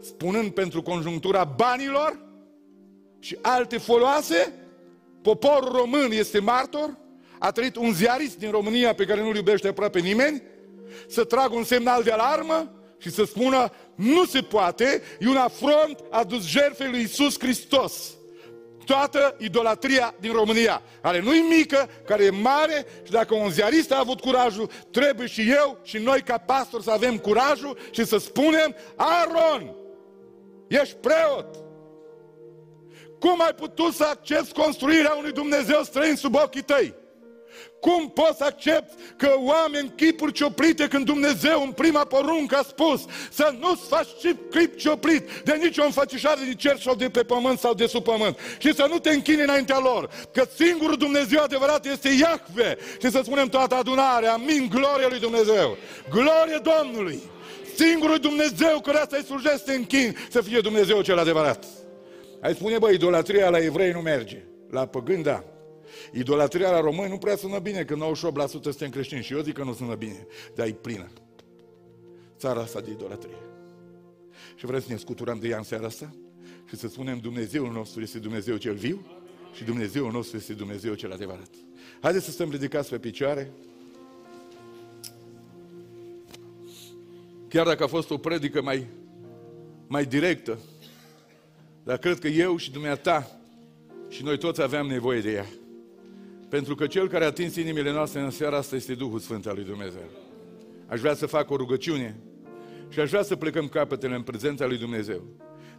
spunând pentru conjunctura banilor și alte foloase, poporul român este martor, a trăit un ziarist din România pe care nu-l iubește aproape nimeni, să tragă un semnal de alarmă și să spună nu se poate, e un afront adus jertfei lui Isus Hristos. Toată idolatria din România, care nu-i mică, care e mare și dacă un ziarist a avut curajul, trebuie și eu și noi ca pastor să avem curajul și să spunem Aron, ești preot. Cum ai putut să accepti construirea unui Dumnezeu străin sub ochii tăi? Cum poți să accepti că oameni chipuri cioplite când Dumnezeu în prima poruncă a spus să nu-ți faci chip, clip cioplit de nicio înfățișare din cer sau de pe pământ sau de sub pământ și să nu te închini înaintea lor, că singurul Dumnezeu adevărat este Iahve și să spunem toată adunarea, amin, gloria lui Dumnezeu, glorie Domnului, singurul Dumnezeu care asta îi slujește să te închini, să fie Dumnezeu cel adevărat. Ai spune, băi, idolatria la evrei nu merge, la păgând da. Idolatria la români nu prea sună bine, că 98% suntem creștini și eu zic că nu sună bine, dar e plină. Țara asta de idolatrie. Și vreau să ne scuturăm de ea în seara asta și să spunem Dumnezeul nostru este Dumnezeu cel viu și Dumnezeul nostru este Dumnezeu cel adevărat. Haideți să stăm ridicați pe picioare. Chiar dacă a fost o predică mai, mai directă, dar cred că eu și dumneata și noi toți aveam nevoie de ea. Pentru că Cel care a atins inimile noastre în seara asta este Duhul Sfânt al lui Dumnezeu. Aș vrea să fac o rugăciune și aș vrea să plecăm capetele în prezența lui Dumnezeu.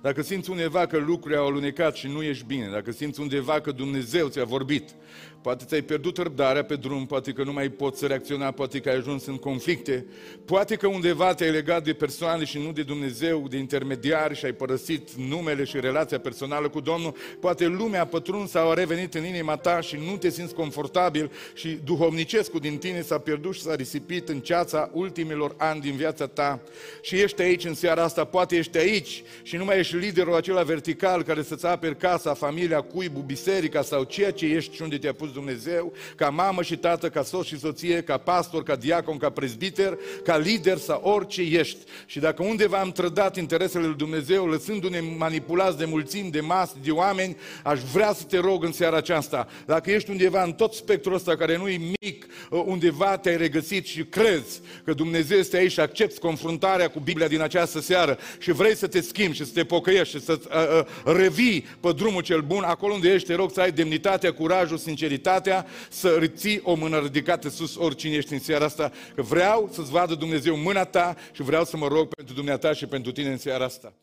Dacă simți undeva că lucrurile au alunecat și nu ești bine, dacă simți undeva că Dumnezeu ți-a vorbit, poate ți-ai pierdut răbdarea pe drum, poate că nu mai poți să reacționa, poate că ai ajuns în conflicte, poate că undeva te-ai legat de persoane și nu de Dumnezeu, de intermediari și ai părăsit numele și relația personală cu Domnul, poate lumea a pătruns sau a revenit în inima ta și nu te simți confortabil și duhovnicescul din tine s-a pierdut și s-a risipit în ceața ultimilor ani din viața ta. Și ești aici în seara asta, poate ești aici și nu mai ești liderul acela vertical care să-ți aperi casa, familia, cuibul, biserica sau ceea ce ești și unde te-a pus Dumnezeu, ca mamă și tată, ca soț și soție, ca pastor, ca diacon, ca prezbiter, ca lider sau orice ești. Și dacă undeva am trădat interesele lui Dumnezeu, lăsându-ne manipulați de mulțimi, de masi, de oameni, aș vrea să te rog în seara aceasta, dacă ești undeva în tot spectrul ăsta care nu e mic, undeva te-ai regăsit și crezi că Dumnezeu este aici și accepti confruntarea cu Biblia din această seară și vrei să te schimbi și să te pocăiești și să uh, uh, revii pe drumul cel bun, acolo unde ești, te rog să ai demnitatea, curajul, sinceritatea, să ții o mână ridicată sus oricine ești în seara asta, că vreau să-ți vadă Dumnezeu mâna ta și vreau să mă rog pentru dumneata și pentru tine în seara asta.